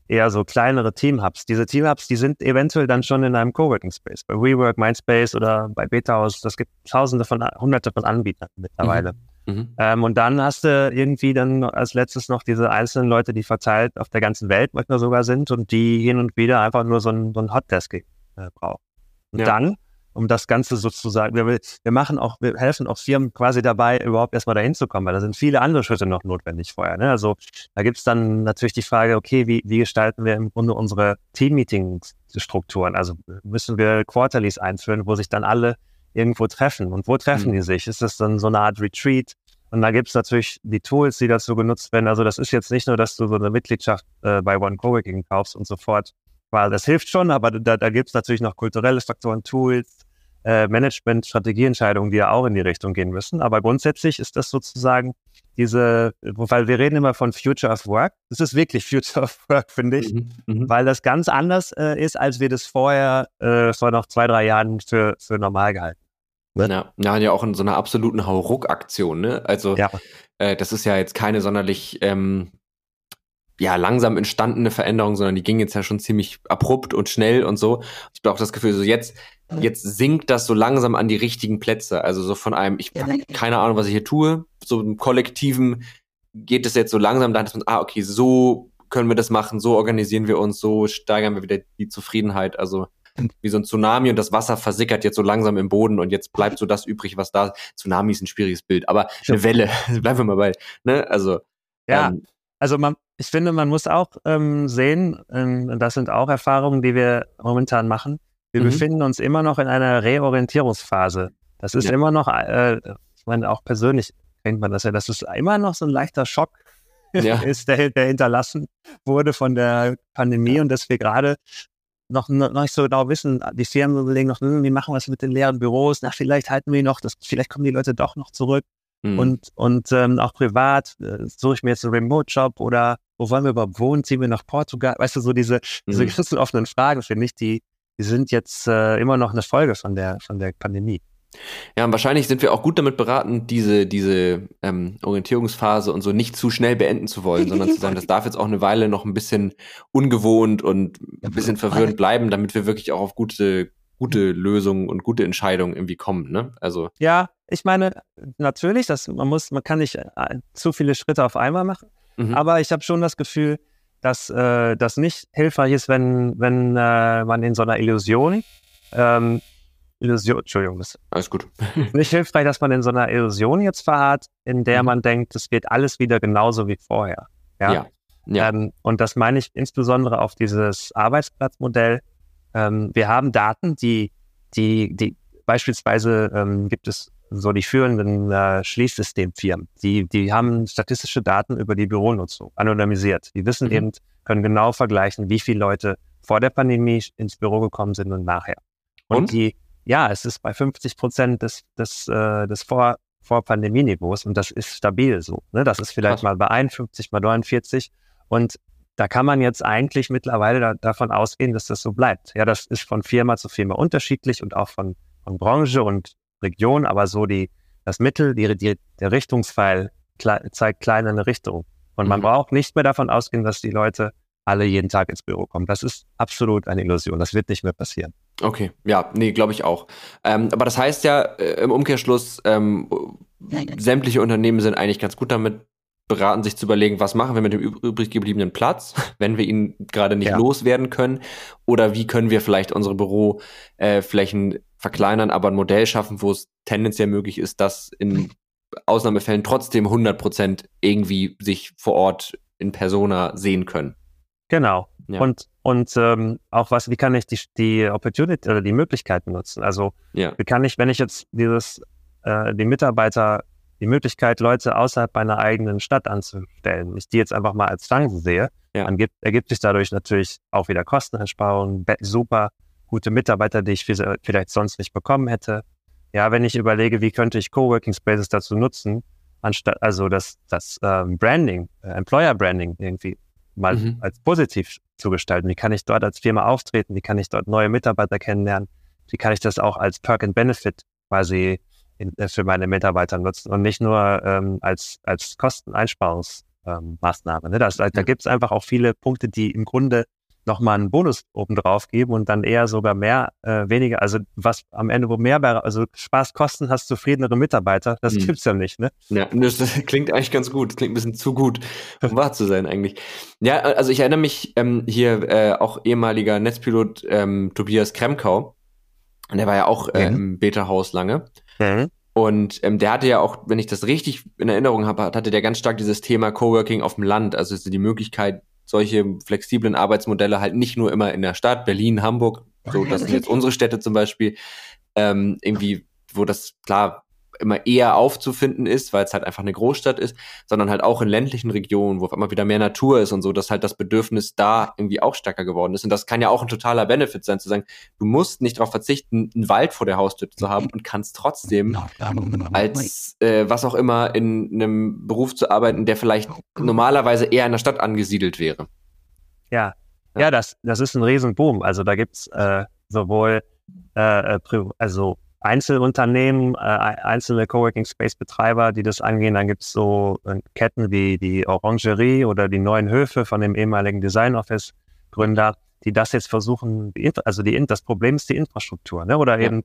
eher so kleinere Team-Hubs. Diese Team-Hubs, die sind eventuell dann schon in einem Coworking-Space. Bei WeWork, Mindspace oder bei Betahaus, das gibt tausende von, hunderte von Anbietern mittlerweile. Mhm. Mhm. Ähm, und dann hast du irgendwie dann als letztes noch diese einzelnen Leute, die verteilt auf der ganzen Welt manchmal sogar sind und die hin und wieder einfach nur so ein, so ein Hotdesk äh, brauchen. Und ja. dann, um das Ganze sozusagen, wir, wir machen auch, wir helfen auch Firmen quasi dabei, überhaupt erstmal dahin zu kommen, weil da sind viele andere Schritte noch notwendig vorher. Ne? Also da gibt's dann natürlich die Frage, okay, wie, wie gestalten wir im Grunde unsere Team-Meeting-Strukturen? Also müssen wir Quarterlies einführen, wo sich dann alle irgendwo treffen. Und wo treffen mhm. die sich? Ist das dann so eine Art Retreat? Und da gibt's natürlich die Tools, die dazu genutzt werden. Also das ist jetzt nicht nur, dass du so eine Mitgliedschaft äh, bei One Coworking kaufst und sofort weil das hilft schon, aber da, da gibt es natürlich noch kulturelle Faktoren, Tools, äh, Management, Strategieentscheidungen, die ja auch in die Richtung gehen müssen. Aber grundsätzlich ist das sozusagen diese, weil wir reden immer von Future of Work. Das ist wirklich Future of Work, finde ich, mhm, mhm, weil das ganz anders äh, ist, als wir das vorher äh, vor noch zwei, drei Jahren für, für normal gehalten. Ne? Ja, ja, ja, auch in so einer absoluten Hauruck-Aktion, ne? Also, ja. äh, das ist ja jetzt keine sonderlich ähm, ja, langsam entstandene Veränderung, sondern die ging jetzt ja schon ziemlich abrupt und schnell und so. Ich habe auch das Gefühl, so jetzt, jetzt sinkt das so langsam an die richtigen Plätze. Also so von einem, ich habe keine Ahnung, was ich hier tue, so einem kollektiven geht es jetzt so langsam dahin, dass man, ah, okay, so können wir das machen, so organisieren wir uns, so steigern wir wieder die Zufriedenheit. Also wie so ein Tsunami und das Wasser versickert jetzt so langsam im Boden und jetzt bleibt so das übrig, was da. Tsunami ist ein schwieriges Bild, aber eine Welle, bleiben wir mal bei, ne? Also ja, ähm, also man, ich finde, man muss auch ähm, sehen, ähm, das sind auch Erfahrungen, die wir momentan machen. Wir mhm. befinden uns immer noch in einer Reorientierungsphase. Das ist ja. immer noch, äh, ich meine, auch persönlich kennt man das ja, das ist immer noch so ein leichter Schock ja. ist, der, der hinterlassen wurde von der Pandemie und dass wir gerade noch, noch nicht so genau wissen, die Firmen überlegen noch, hm, wie machen wir es mit den leeren Büros? Na, vielleicht halten wir noch, das, vielleicht kommen die Leute doch noch zurück. Mhm. Und, und ähm, auch privat äh, suche ich mir jetzt einen Remote-Job oder wo wollen wir überhaupt wohnen? Ziehen wir nach Portugal? Weißt du, so diese, diese mhm. ganzen offenen Fragen, finde ich, die, die sind jetzt äh, immer noch eine Folge von der, von der Pandemie. Ja, und wahrscheinlich sind wir auch gut damit beraten, diese, diese ähm, Orientierungsphase und so nicht zu schnell beenden zu wollen, sondern zu sagen, das darf jetzt auch eine Weile noch ein bisschen ungewohnt und ein bisschen verwirrend bleiben, damit wir wirklich auch auf gute, gute Lösungen und gute Entscheidungen irgendwie kommen. Ne? Also ja, ich meine, natürlich, das, man muss, man kann nicht äh, zu viele Schritte auf einmal machen, mhm. aber ich habe schon das Gefühl, dass äh, das nicht hilfreich ist, wenn, wenn äh, man in so einer Illusion ähm, Illusion, Entschuldigung, das Alles gut. nicht hilfreich, dass man in so einer Illusion jetzt verharrt, in der Mhm. man denkt, es wird alles wieder genauso wie vorher. Ja. Ja. Ja. Ähm, und das meine ich insbesondere auf dieses Arbeitsplatzmodell. Ähm, wir haben Daten, die, die, die beispielsweise ähm, gibt es so die führenden äh, Schließsystemfirmen, die, die haben statistische Daten über die Büronutzung, anonymisiert. Die wissen Mhm. eben, können genau vergleichen, wie viele Leute vor der Pandemie ins Büro gekommen sind und nachher. Und, Und? die, ja, es ist bei 50 Prozent des, des, äh, des Vor, vor Pandemieniveaus und das ist stabil so. Ne? Das ist vielleicht Krass. mal bei 51, mal 49 und da kann man jetzt eigentlich mittlerweile da, davon ausgehen, dass das so bleibt. Ja, das ist von Firma zu Firma unterschiedlich und auch von, von Branche und Region, aber so die, das Mittel, die, die, der Richtungspfeil klei- zeigt klein eine Richtung. Und man Mhm. braucht nicht mehr davon ausgehen, dass die Leute alle jeden Tag ins Büro kommen. Das ist absolut eine Illusion. Das wird nicht mehr passieren. Okay, ja, nee, glaube ich auch. Ähm, aber das heißt ja äh, im Umkehrschluss, ähm, sämtliche Unternehmen sind eigentlich ganz gut damit beraten, sich zu überlegen, was machen wir mit dem üb- übrig gebliebenen Platz, wenn wir ihn gerade nicht Ja. loswerden können, oder wie können wir vielleicht unsere Büroflächen verkleinern, aber ein Modell schaffen, wo es tendenziell möglich ist, dass in Ausnahmefällen trotzdem 100 Prozent irgendwie sich vor Ort in Persona sehen können. Genau. Ja. Und, und ähm, auch was, wie kann ich die, die Opportunity oder die Möglichkeiten nutzen? Also Ja, wie kann ich, wenn ich jetzt dieses, äh, die Mitarbeiter, die Möglichkeit, Leute außerhalb meiner eigenen Stadt anzustellen, ich die jetzt einfach mal als Chance sehe, Ja. dann gibt, ergibt sich dadurch natürlich auch wieder Kosteneinsparungen, super gute Mitarbeiter, die ich vi- vielleicht sonst nicht bekommen hätte. Ja, wenn ich überlege, wie könnte ich Coworking Spaces dazu nutzen, anstatt, also das, das ähm, Branding, äh, Employer Branding irgendwie mal Mhm. als positiv zu gestalten. Wie kann ich dort als Firma auftreten? Wie kann ich dort neue Mitarbeiter kennenlernen? Wie kann ich das auch als Perk and Benefit quasi in, äh, für meine Mitarbeiter nutzen und nicht nur ähm, als, als Kosteneinsparungsmaßnahme. Ähm, ne? das, da Ja. gibt es einfach auch viele Punkte, die im Grunde nochmal einen Bonus obendrauf geben und dann eher sogar mehr, äh, weniger, also was am Ende, wo mehr, bei- also Spaß, Kosten, hast zufriedenere Mitarbeiter, das Mhm. gibt's ja nicht, ne? Ja, das, das klingt eigentlich ganz gut. Das klingt ein bisschen zu gut, um wahr zu sein eigentlich. Ja, also ich erinnere mich ähm, hier äh, auch ehemaliger Netzpilot ähm, Tobias Kremkau. Und der war ja auch äh, Mhm. im Beta-Haus lange. Mhm. Und ähm, der hatte ja auch, wenn ich das richtig in Erinnerung habe, hatte der ganz stark dieses Thema Coworking auf dem Land. Also die Möglichkeit, solche flexiblen Arbeitsmodelle halt nicht nur immer in der Stadt, Berlin, Hamburg, so das sind jetzt unsere Städte zum Beispiel, ähm, irgendwie, wo das klar immer eher aufzufinden ist, weil es halt einfach eine Großstadt ist, sondern halt auch in ländlichen Regionen, wo auf einmal wieder mehr Natur ist und so, dass halt das Bedürfnis da irgendwie auch stärker geworden ist. Und das kann ja auch ein totaler Benefit sein, zu sagen, du musst nicht darauf verzichten, einen Wald vor der Haustür zu haben und kannst trotzdem als äh, was auch immer in einem Beruf zu arbeiten, der vielleicht normalerweise eher in der Stadt angesiedelt wäre. Ja, Ja. das, das ist ein Riesenboom. Also da gibt's äh, sowohl äh, äh, also Einzelunternehmen, äh, einzelne Coworking Space Betreiber, die das angehen. Dann gibt's so äh, Ketten wie die Orangerie oder die neuen Höfe von dem ehemaligen Design Office Gründer, die das jetzt versuchen, also die, das Problem ist die Infrastruktur, ne? Oder Ja. eben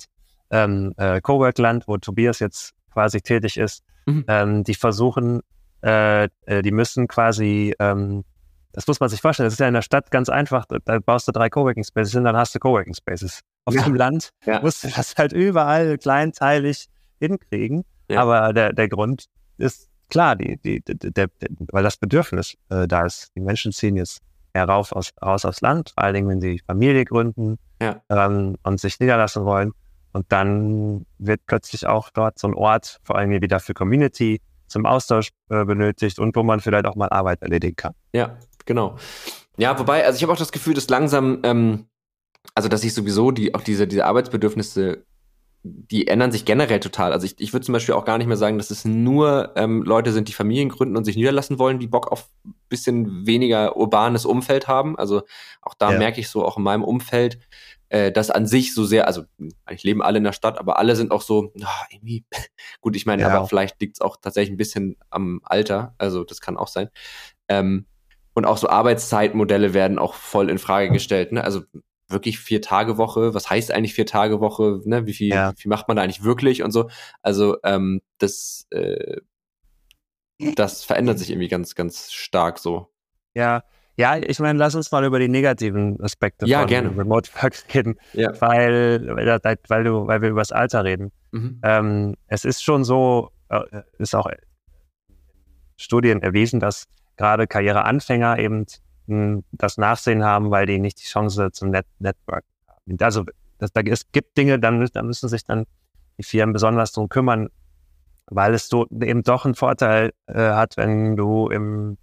ähm, äh, Coworkland, wo Tobias jetzt quasi tätig ist, Mhm. ähm, die versuchen, äh, äh, die müssen quasi ähm, das muss man sich vorstellen. Das ist ja in der Stadt ganz einfach. Da- Da baust du drei Coworking Spaces hin, dann hast du Coworking Spaces. Auf Ja. dem Land Ja. musst du das halt überall kleinteilig hinkriegen. Ja. Aber der, der Grund ist klar, die, die, der, der, weil das Bedürfnis äh, da ist. Die Menschen ziehen jetzt herauf aus, raus aufs Land, vor allen Dingen, wenn sie Familie gründen Ja. ähm, und sich niederlassen wollen. Und dann wird plötzlich auch dort so ein Ort, vor allem wieder für Community, zum Austausch äh, benötigt und wo man vielleicht auch mal Arbeit erledigen kann. Ja, genau. Ja, wobei, also ich habe auch das Gefühl, dass langsam, ähm, also dass sich sowieso die, auch diese, diese Arbeitsbedürfnisse, die ändern sich generell total. Also ich, ich würde zum Beispiel auch gar nicht mehr sagen, dass es nur ähm, Leute sind, die Familien gründen und sich niederlassen wollen, die Bock auf ein bisschen weniger urbanes Umfeld haben. Also auch da Ja. merke ich so, auch in meinem Umfeld, äh, dass an sich so sehr, also eigentlich leben alle in der Stadt, aber alle sind auch so, ah, irgendwie, gut, ich meine, Ja. aber vielleicht liegt es auch tatsächlich ein bisschen am Alter, also das kann auch sein. Ähm, und auch so Arbeitszeitmodelle werden auch voll in Frage gestellt. Ne? Also wirklich vier Tage Woche. Was heißt eigentlich vier Tage Woche? Ne? Wie viel, Ja. wie viel macht man da eigentlich wirklich und so? Also ähm, das, äh, das verändert sich irgendwie ganz, ganz stark so. Ja, Ja, ich meine, lass uns mal über die negativen Aspekte ja, von gerne. Remote Work reden, Ja. weil, weil, du, weil wir über das Alter reden. Mhm. Ähm, es ist schon so, äh, ist auch Studien erwiesen, dass gerade Karriereanfänger eben das Nachsehen haben, weil die nicht die Chance zum Net Network haben. Also das, da, es gibt Dinge, dann, mü- da müssen sich dann die Firmen besonders drum kümmern, weil es so eben doch einen Vorteil äh, hat, wenn du im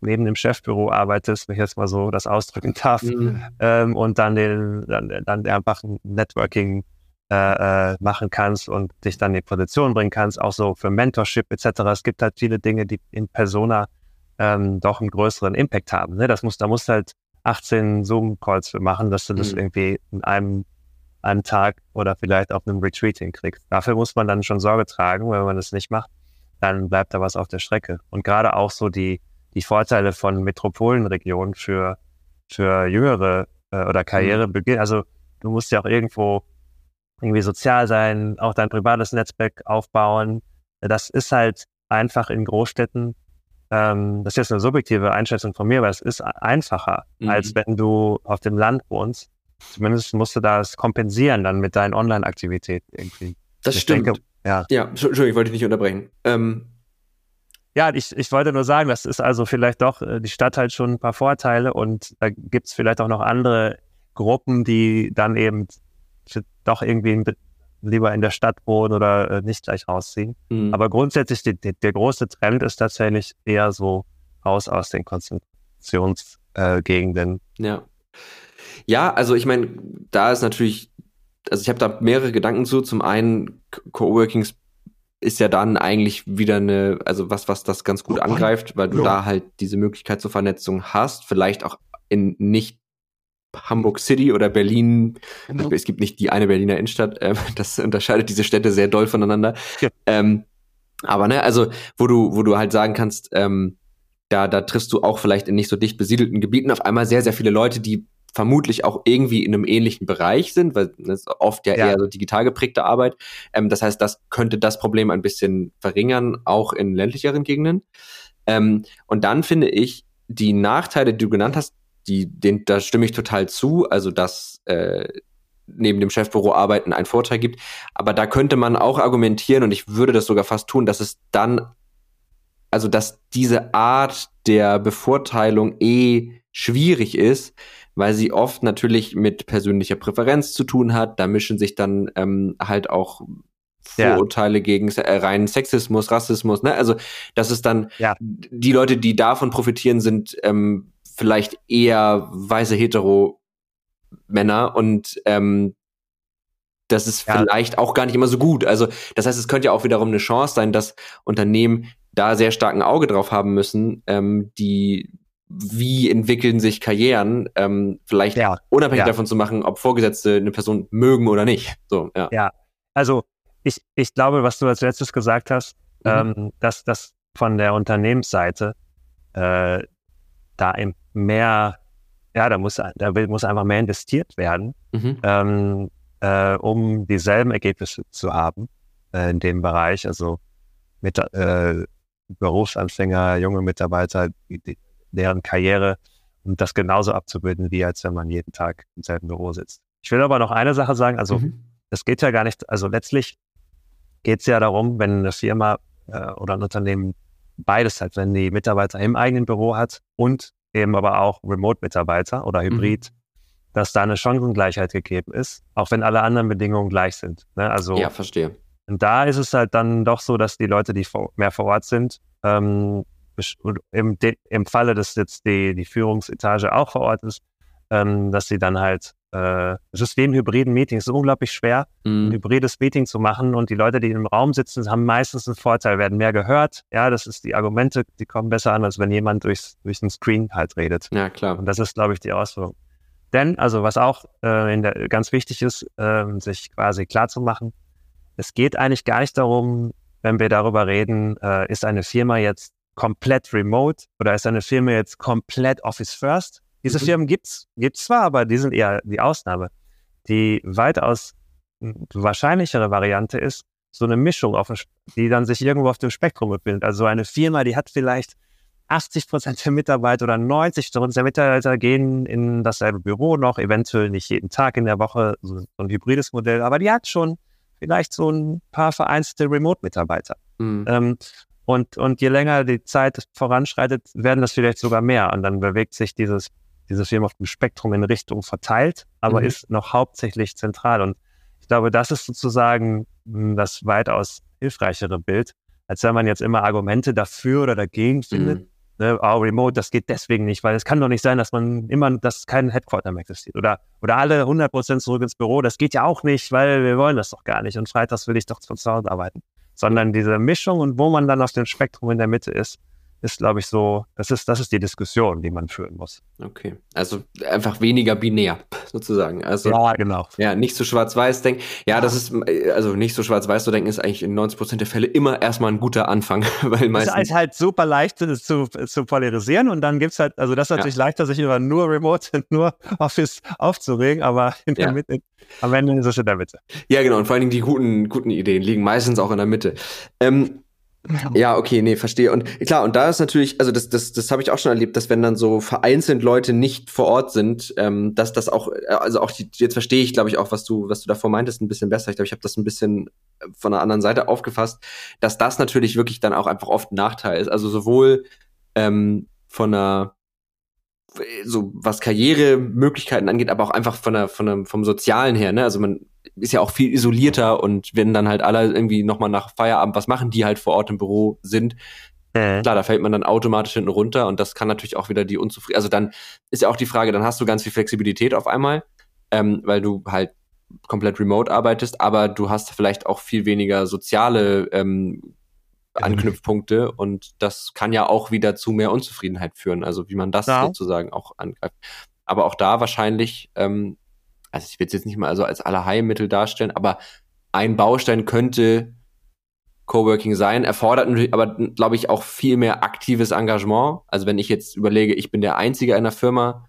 neben dem Chefbüro arbeitest, wenn ich jetzt mal so das ausdrücken darf, Mhm. ähm, und dann den, dann, dann einfach ein Networking äh, äh, machen kannst und dich dann in die Position bringen kannst, auch so für Mentorship etc. Es gibt halt viele Dinge, die in Persona ähm, doch einen größeren Impact haben. Ne? Das muss, da musst du halt 18 Zoom-Calls für machen, dass du das Mhm. irgendwie in einem, einem Tag oder vielleicht auf einem Retreat hinkriegst. Dafür muss man dann schon Sorge tragen, wenn man das nicht macht, dann bleibt da was auf der Strecke. Und gerade auch so die, die Vorteile von Metropolenregionen für, für jüngere äh, oder Karrierebeginn. Also du musst ja auch irgendwo irgendwie sozial sein, auch dein privates Netzwerk aufbauen. Das ist halt einfach in Großstädten, ähm, das ist jetzt eine subjektive Einschätzung von mir, aber es ist einfacher, Mhm. als wenn du auf dem Land wohnst. Zumindest musst du das kompensieren dann mit deinen Online-Aktivitäten irgendwie. Das Ich stimmt. denke, ja. ja, Entschuldigung, ich wollte dich nicht unterbrechen. Ähm, Ja, ich, ich wollte nur sagen, das ist also vielleicht doch äh, die Stadt halt schon ein paar Vorteile und da gibt's vielleicht auch noch andere Gruppen, die dann eben doch irgendwie in- lieber in der Stadt wohnen oder äh, nicht gleich rausziehen. mh. Aber grundsätzlich, die, die, der große Trend ist tatsächlich eher so raus aus den Konzentrationsgegenden. Äh. Ja. Ja, also ich meine, da ist natürlich, also ich habe da mehrere Gedanken zu. Zum einen, Co- Coworkings ist ja dann eigentlich wieder eine, also was, was das ganz gut angreift, weil du Ja. da halt diese Möglichkeit zur Vernetzung hast, vielleicht auch in nicht Hamburg City oder Berlin. Es gibt nicht die eine Berliner Innenstadt. Ähm, das unterscheidet diese Städte sehr doll voneinander. Ja. Ähm, aber ne, also wo du, wo du halt sagen kannst, ähm, da, da triffst du auch vielleicht in nicht so dicht besiedelten Gebieten auf einmal sehr, sehr viele Leute, die vermutlich auch irgendwie in einem ähnlichen Bereich sind, weil das ist oft ja, Ja. eher so digital geprägte Arbeit. Ähm, das heißt, das könnte das Problem ein bisschen verringern, auch in ländlicheren Gegenden. Ähm, und dann finde ich, die Nachteile, die du genannt hast, die, den, da stimme ich total zu. Also, dass äh, neben dem Chefbüro arbeiten einen Vorteil gibt. Aber da könnte man auch argumentieren, und ich würde das sogar fast tun, dass es dann, also dass diese Art der Bevorteilung eh schwierig ist, weil sie oft natürlich mit persönlicher Präferenz zu tun hat. Da mischen sich dann ähm, halt auch Ja. Vorurteile gegen äh, reinen Sexismus, Rassismus. Ne? Also das ist dann Ja. die Leute, die davon profitieren, sind ähm, vielleicht eher weiße hetero Männer und ähm, das ist Ja. vielleicht auch gar nicht immer so gut. Also das heißt, es könnte ja auch wiederum eine Chance sein, dass Unternehmen da sehr stark ein Auge drauf haben müssen, ähm, die wie entwickeln sich Karrieren, ähm, vielleicht Ja, unabhängig ja. davon zu machen, ob Vorgesetzte eine Person mögen oder nicht. So, ja. Ja. Also ich, ich glaube, was du als letztes gesagt hast, Mhm. ähm, dass das von der Unternehmensseite äh, da eben mehr, ja, da muss, da muss einfach mehr investiert werden, Mhm. ähm, äh, um dieselben Ergebnisse zu haben äh, in dem Bereich. Also mit äh, Berufsanfänger, junge Mitarbeiter, die, deren Karriere und das genauso abzubilden, wie als wenn man jeden Tag im selben Büro sitzt. Ich will aber noch eine Sache sagen, also Mhm. es geht ja gar nicht, also letztlich geht es ja darum, wenn eine Firma äh, oder ein Unternehmen beides hat, wenn die Mitarbeiter im eigenen Büro hat und eben aber auch Remote-Mitarbeiter oder Hybrid, dass da eine Chancengleichheit gegeben ist, auch wenn alle anderen Bedingungen gleich sind. Ne? Also Ja, verstehe. und da ist es halt dann doch so, dass die Leute, die vor, mehr vor Ort sind, ähm, im, im Falle, dass jetzt die, die Führungsetage auch vor Ort ist, ähm, dass sie dann halt, äh, es ist wie im hybriden Meeting, es ist unglaublich schwer, ein Mhm. hybrides Meeting zu machen und die Leute, die im Raum sitzen, haben meistens einen Vorteil, werden mehr gehört. Ja, das ist die Argumente, die kommen besser an, als wenn jemand durchs, durch den Screen halt redet. Ja, klar. Und das ist, glaube ich, die Ausführung. Denn, also was auch äh, der, ganz wichtig ist, ähm, sich quasi klar zu machen, es geht eigentlich gar nicht darum, wenn wir darüber reden, äh, ist eine Firma jetzt komplett remote oder ist eine Firma jetzt komplett Office First? Diese Mhm. Firmen gibt's, gibt's zwar, aber die sind eher die Ausnahme. Die weitaus wahrscheinlichere Variante ist so eine Mischung, auf die dann sich irgendwo auf dem Spektrum befindet. Also eine Firma, die hat vielleicht 80 Prozent der Mitarbeiter oder 90 Prozent der Mitarbeiter gehen in dasselbe Büro noch, eventuell nicht jeden Tag in der Woche, so ein hybrides Modell, aber die hat schon vielleicht so ein paar vereinzelte Remote-Mitarbeiter. Mhm. Ähm, und, und je länger die Zeit voranschreitet, werden das vielleicht sogar mehr. Und dann bewegt sich dieses, dieses Firma auf dem Spektrum in Richtung verteilt, aber mhm. ist noch hauptsächlich zentral. Und ich glaube, das ist sozusagen hm, das weitaus hilfreichere Bild, als wenn man jetzt immer Argumente dafür oder dagegen findet. Mhm ne, oh, Remote, das geht deswegen nicht, weil es kann doch nicht sein, dass man immer, dass kein Headquarter mehr existiert. Oder, oder alle 100% zurück ins Büro, das geht ja auch nicht, weil wir wollen das doch gar nicht. Und freitags will ich doch von zu Hause arbeiten. Sondern diese Mischung und wo man dann auf dem Spektrum in der Mitte ist, ist, glaube ich, so, das ist, das ist die Diskussion, die man führen muss. Okay. Also einfach weniger binär, sozusagen. Also, ja, genau. Ja, nicht so schwarz-weiß denken. Ja, das ist, also nicht so schwarz-weiß zu denken, ist eigentlich in 90 Prozent der Fälle immer erstmal ein guter Anfang, weil meistens. Es ist halt super leicht, das zu, zu polarisieren und dann gibt's halt, also das ist natürlich ja. leichter, sich über nur Remote und nur Office aufzuregen, aber in der ja. Mitte, am Ende ist es in der Mitte. Ja, genau. Und vor allen Dingen die guten, guten Ideen liegen meistens auch in der Mitte. Ähm, ja, okay, nee, verstehe. Und klar, und da ist natürlich, also das, das, das habe ich auch schon erlebt, dass wenn dann so vereinzelt Leute nicht vor Ort sind, ähm, dass das auch, also auch die, jetzt verstehe ich, glaube ich, auch, was du, was du davor meintest, ein bisschen besser. Ich glaube, ich habe das ein bisschen von der anderen Seite aufgefasst, dass das natürlich wirklich dann auch einfach oft ein Nachteil ist. Also sowohl ähm, von einer so was Karrieremöglichkeiten angeht, aber auch einfach von der, von der, vom Sozialen her, ne? Also man ist ja auch viel isolierter und wenn dann halt alle irgendwie nochmal nach Feierabend was machen, die halt vor Ort im Büro sind, äh. klar, da fällt man dann automatisch hinten runter und das kann natürlich auch wieder die Unzufriedenheit. Also dann ist ja auch die Frage, dann hast du ganz viel Flexibilität auf einmal, ähm, weil du halt komplett remote arbeitest, aber du hast vielleicht auch viel weniger soziale ähm, Anknüpfpunkte und das kann ja auch wieder zu mehr Unzufriedenheit führen, also wie man das ja. sozusagen auch angreift. Aber auch da wahrscheinlich ähm, also ich will es jetzt nicht mal also als Allerheilmittel darstellen, aber ein Baustein könnte Coworking sein, erfordert natürlich aber, glaube ich, auch viel mehr aktives Engagement. Also wenn ich jetzt überlege, ich bin der Einzige in einer Firma,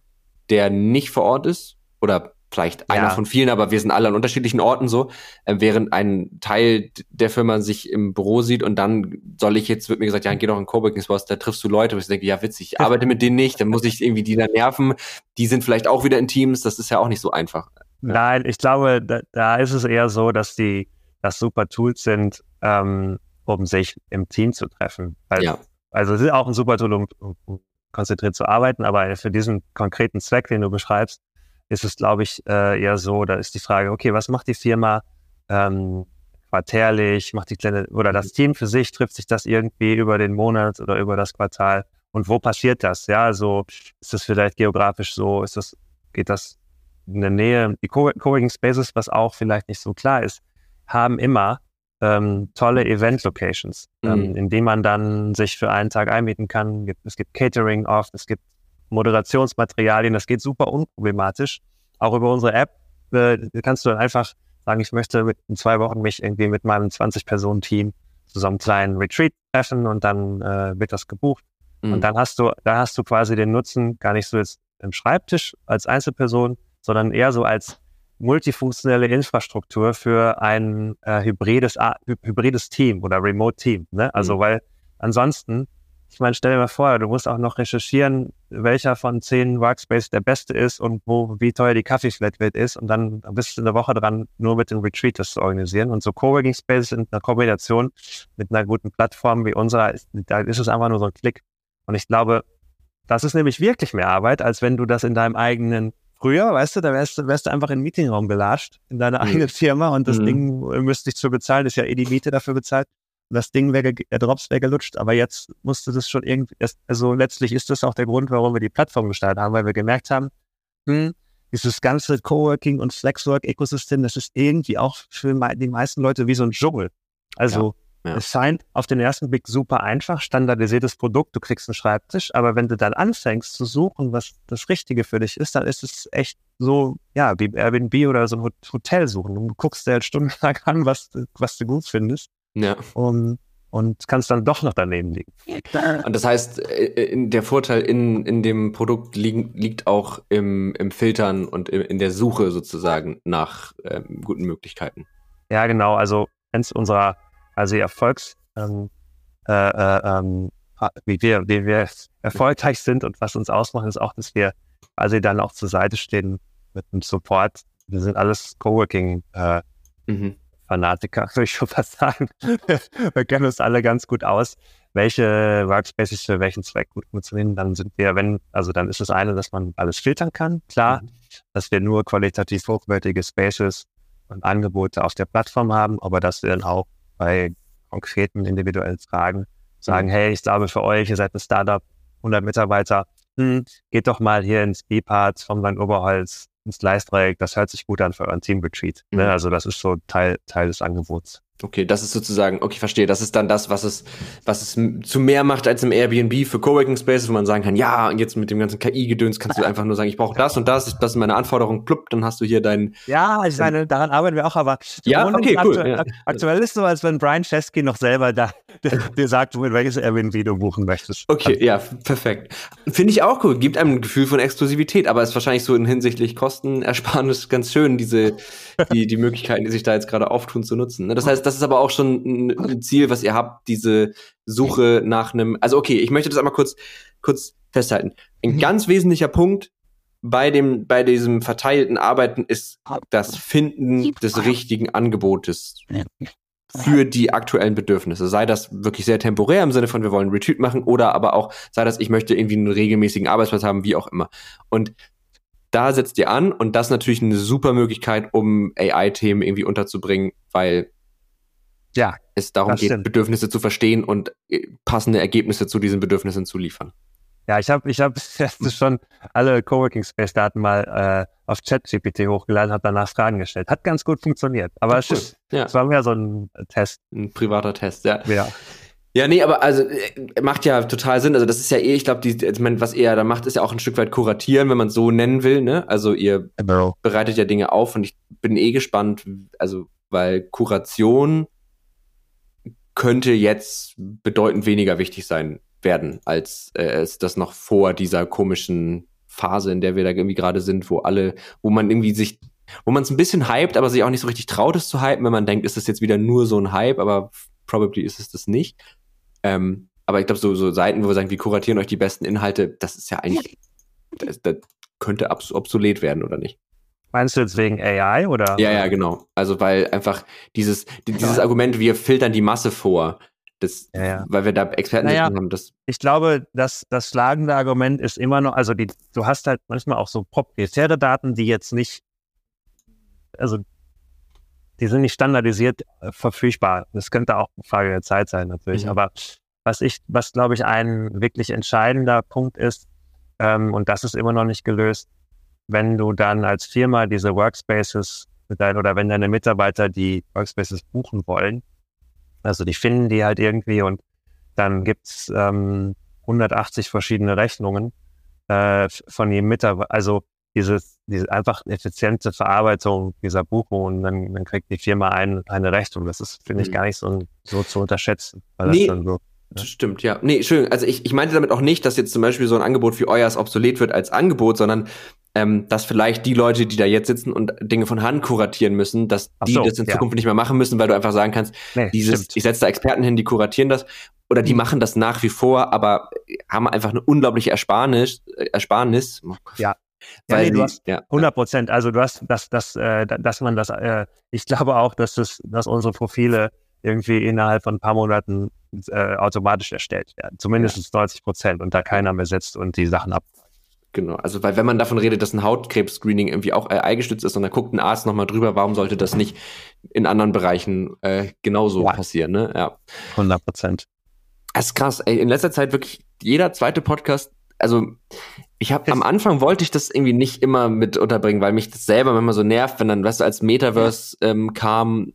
der nicht vor Ort ist oder vielleicht ja. einer von vielen, aber wir sind alle an unterschiedlichen Orten so, äh, während ein Teil der Firma sich im Büro sieht und dann soll ich jetzt, wird mir gesagt, ja, geh doch in Coworking Space, da triffst du Leute, wo ich denke, ja, witzig, ich arbeite mit denen nicht, dann muss ich irgendwie die da nerven, die sind vielleicht auch wieder in Teams, das ist ja auch nicht so einfach. Nein, ich glaube, da, da ist es eher so, dass die, das super Tools sind, ähm, um sich im Team zu treffen. Weil, ja. Also es ist auch ein super Tool, um, um konzentriert zu arbeiten, aber für diesen konkreten Zweck, den du beschreibst, ist es, glaube ich, äh, eher so, da ist die Frage, okay, was macht die Firma ähm, quartärlich, macht die kleine, oder das Team für sich, trifft sich das irgendwie über den Monat oder über das Quartal und wo passiert das? Ja, also ist das vielleicht geografisch so, ist das, geht das in der Nähe, die Coworking Spaces, was auch vielleicht nicht so klar ist, haben immer ähm, tolle Event-Locations, ähm, mhm. ähm, in denen man dann sich für einen Tag einmieten kann. Es gibt Catering oft, es gibt Moderationsmaterialien. Das geht super unproblematisch. Auch über unsere App äh, kannst du dann einfach sagen, ich möchte mit, in zwei Wochen mich irgendwie mit meinem 20-Personen-Team zu so einem kleinen Retreat treffen und dann äh, wird das gebucht. Mhm. Und dann hast du, da hast du quasi den Nutzen gar nicht so jetzt im Schreibtisch als Einzelperson, sondern eher so als multifunktionelle Infrastruktur für ein äh, hybrides, hybrides Team oder Remote Team. Ne? Also mhm. weil ansonsten ich meine, stell dir mal vor, du musst auch noch recherchieren, welcher von zehn Workspace der beste ist und wo, wie teuer die Kaffeeflatrate ist. Und dann bist du eine Woche dran, nur mit dem Retreat das zu organisieren. Und so Coworking Spaces in einer Kombination mit einer guten Plattform wie unserer, da ist es einfach nur so ein Klick. Und ich glaube, das ist nämlich wirklich mehr Arbeit, als wenn du das in deinem eigenen Früher, weißt du, da wärst, du, wärst du einfach in den Meetingraum gelatscht in deiner mhm. eigenen Firma und das mhm. Ding müsste ich zu bezahlen, ist ja eh die Miete dafür bezahlt das Ding wäre, der Drops wäre gelutscht, aber jetzt musste das schon irgendwie, also letztlich ist das auch der Grund, warum wir die Plattform gestartet haben, weil wir gemerkt haben, hm, dieses ganze Coworking und Flexwork-Ökosystem, das ist irgendwie auch für die meisten Leute wie so ein Dschungel. Also ja, ja. es scheint auf den ersten Blick super einfach, standardisiertes Produkt, du kriegst einen Schreibtisch, aber wenn du dann anfängst zu suchen, was das Richtige für dich ist, dann ist es echt so, ja, wie Airbnb oder so ein Hotel suchen. Du guckst dir halt stundenlang an, was, was du gut findest. Ja. Um, und kannst dann doch noch daneben liegen. Und das heißt, äh, der Vorteil in, in dem Produkt liegt, liegt auch im, im Filtern und in der Suche sozusagen nach ähm, guten Möglichkeiten. Ja, genau. Also eins unserer also Erfolgs ähm, äh, äh, ähm, wie wir, wie wir erfolgreich sind und was uns ausmacht, ist auch, dass wir also dann auch zur Seite stehen mit einem Support. Wir sind alles Coworking äh, mhm. Fanatiker, würde ich schon fast sagen. wir kennen uns alle ganz gut aus, welche Workspaces für welchen Zweck gut funktionieren. Dann sind wir, wenn, also dann ist das eine, dass man alles filtern kann, klar, mhm. dass wir nur qualitativ hochwertige Spaces und Angebote auf der Plattform haben, aber dass wir dann auch bei konkreten individuellen Fragen sagen, mhm. hey, ich glaube für euch, ihr seid ein Startup, 100 Mitarbeiter, hm, geht doch mal hier ins B-Part vom Land Oberholz, ins Leistdreieck, das hört sich gut an für euren Team-Retreat. Ne? Mhm. Also das ist so Teil, Teil des Angebots. Okay, das ist sozusagen, okay, verstehe. Das ist dann das, was es, was es zu mehr macht als im Airbnb für Coworking Spaces, wo man sagen kann, ja, und jetzt mit dem ganzen KI-Gedöns kannst du einfach nur sagen, ich brauche das und das, das ist meine Anforderung, plupp, dann hast du hier dein. Ja, ich meine, daran arbeiten wir auch, aber ja, okay, cool. Aktu ja. Aktuell ist so, als wenn Brian Chesky noch selber da dir sagt, welches Airbnb du buchen möchtest. Okay, ja, perfekt. Finde ich auch cool. Gibt einem ein Gefühl von Exklusivität, aber ist wahrscheinlich so in hinsichtlich Kostenersparnis ganz schön, diese, die, die Möglichkeiten, die sich da jetzt gerade auftun, zu nutzen. Ne? Das heißt, das ist aber auch schon ein Ziel, was ihr habt, diese Suche nach einem, also okay, ich möchte das einmal kurz, kurz festhalten. Ein mhm. ganz wesentlicher Punkt bei dem, bei diesem verteilten Arbeiten ist das Finden des richtigen Angebotes für die aktuellen Bedürfnisse. Sei das wirklich sehr temporär im Sinne von, wir wollen Retreat machen oder aber auch, sei das, ich möchte irgendwie einen regelmäßigen Arbeitsplatz haben, wie auch immer. Und da setzt ihr an und das ist natürlich eine super Möglichkeit, um AI-Themen irgendwie unterzubringen, weil ja, es darum geht, stimmt. Bedürfnisse zu verstehen und äh, passende Ergebnisse zu diesen Bedürfnissen zu liefern. Ja, ich habe ich hab schon alle Coworking Space Daten mal äh, auf ChatGPT hochgeladen, habe danach Fragen gestellt. Hat ganz gut funktioniert. Aber es, ist, ja. es war mehr so ein Test. Ein privater Test, ja. Ja. Ja, nee, aber also äh, macht ja total Sinn. Also das ist ja eh, ich glaube, ich mein, was ihr da macht, ist ja auch ein Stück weit kuratieren, wenn man es so nennen will. Ne? Also ihr bereitet ja Dinge auf und ich bin eh gespannt, also weil Kuration könnte jetzt bedeutend weniger wichtig sein werden, als äh, es das noch vor dieser komischen Phase, in der wir da irgendwie gerade sind, wo alle, wo man irgendwie sich, wo man es ein bisschen hypt, aber sich auch nicht so richtig traut, es zu hypen, wenn man denkt, ist das jetzt wieder nur so ein Hype, aber probably ist es das nicht. Ähm, aber ich glaube, so, so Seiten, wo wir sagen, wir kuratieren euch die besten Inhalte, das ist ja eigentlich, das, das könnte obsolet werden, oder nicht? Meinst du jetzt wegen AI oder? Ja, ja, genau. Also weil einfach dieses, dieses ja. Argument, wir filtern die Masse vor, das, ja, ja. weil wir da Experten naja, haben. Das ich glaube, dass das schlagende Argument ist immer noch, also die, du hast halt manchmal auch so proprietäre Daten, die jetzt nicht, also die sind nicht standardisiert äh, verfügbar. Das könnte auch eine Frage der Zeit sein, natürlich. Mhm. Aber was ich, was glaube ich ein wirklich entscheidender Punkt ist, ähm, und das ist immer noch nicht gelöst, wenn du dann als Firma diese Workspaces mit deinen, oder wenn deine Mitarbeiter die Workspaces buchen wollen, also die finden die halt irgendwie und dann gibt's ähm, 180 verschiedene Rechnungen äh, von jedem Mitarbeiter. Also dieses, diese einfach effiziente Verarbeitung dieser Buchung und dann, dann kriegt die Firma ein, eine Rechnung. Das ist, finde ich, mhm. gar nicht so, so zu unterschätzen. Weil nee. das dann so das stimmt, ja. Nee, schön. Also ich, ich meinte damit auch nicht, dass jetzt zum Beispiel so ein Angebot wie euers obsolet wird als Angebot, sondern ähm, dass vielleicht die Leute, die da jetzt sitzen und Dinge von Hand kuratieren müssen, dass die so, das in ja. Zukunft nicht mehr machen müssen, weil du einfach sagen kannst, nee, dieses, stimmt. ich setze da Experten hin, die kuratieren das oder die mhm. machen das nach wie vor, aber haben einfach eine unglaubliche Ersparnis. Äh, Ersparnis. Oh ja. Weil nee, du hast ja, 100 Prozent. Also du hast, dass, dass, äh, dass man das, äh, ich glaube auch, dass das, dass unsere Profile irgendwie innerhalb von ein paar Monaten äh, automatisch erstellt werden. Zumindest ja. 90 Prozent und da keiner mehr sitzt und die Sachen ab. Genau, also weil wenn man davon redet, dass ein Hautkrebs-Screening irgendwie auch AI gestützt ist und dann guckt ein Arzt nochmal drüber, warum sollte das nicht in anderen Bereichen äh, genauso wow. passieren, ne? Ja. 100 Prozent. Das ist krass, ey. In letzter Zeit wirklich jeder zweite Podcast, also ich habe am Anfang wollte ich das irgendwie nicht immer mit unterbringen, weil mich das selber immer so nervt, wenn dann, weißt du, als Metaverse ähm, kam,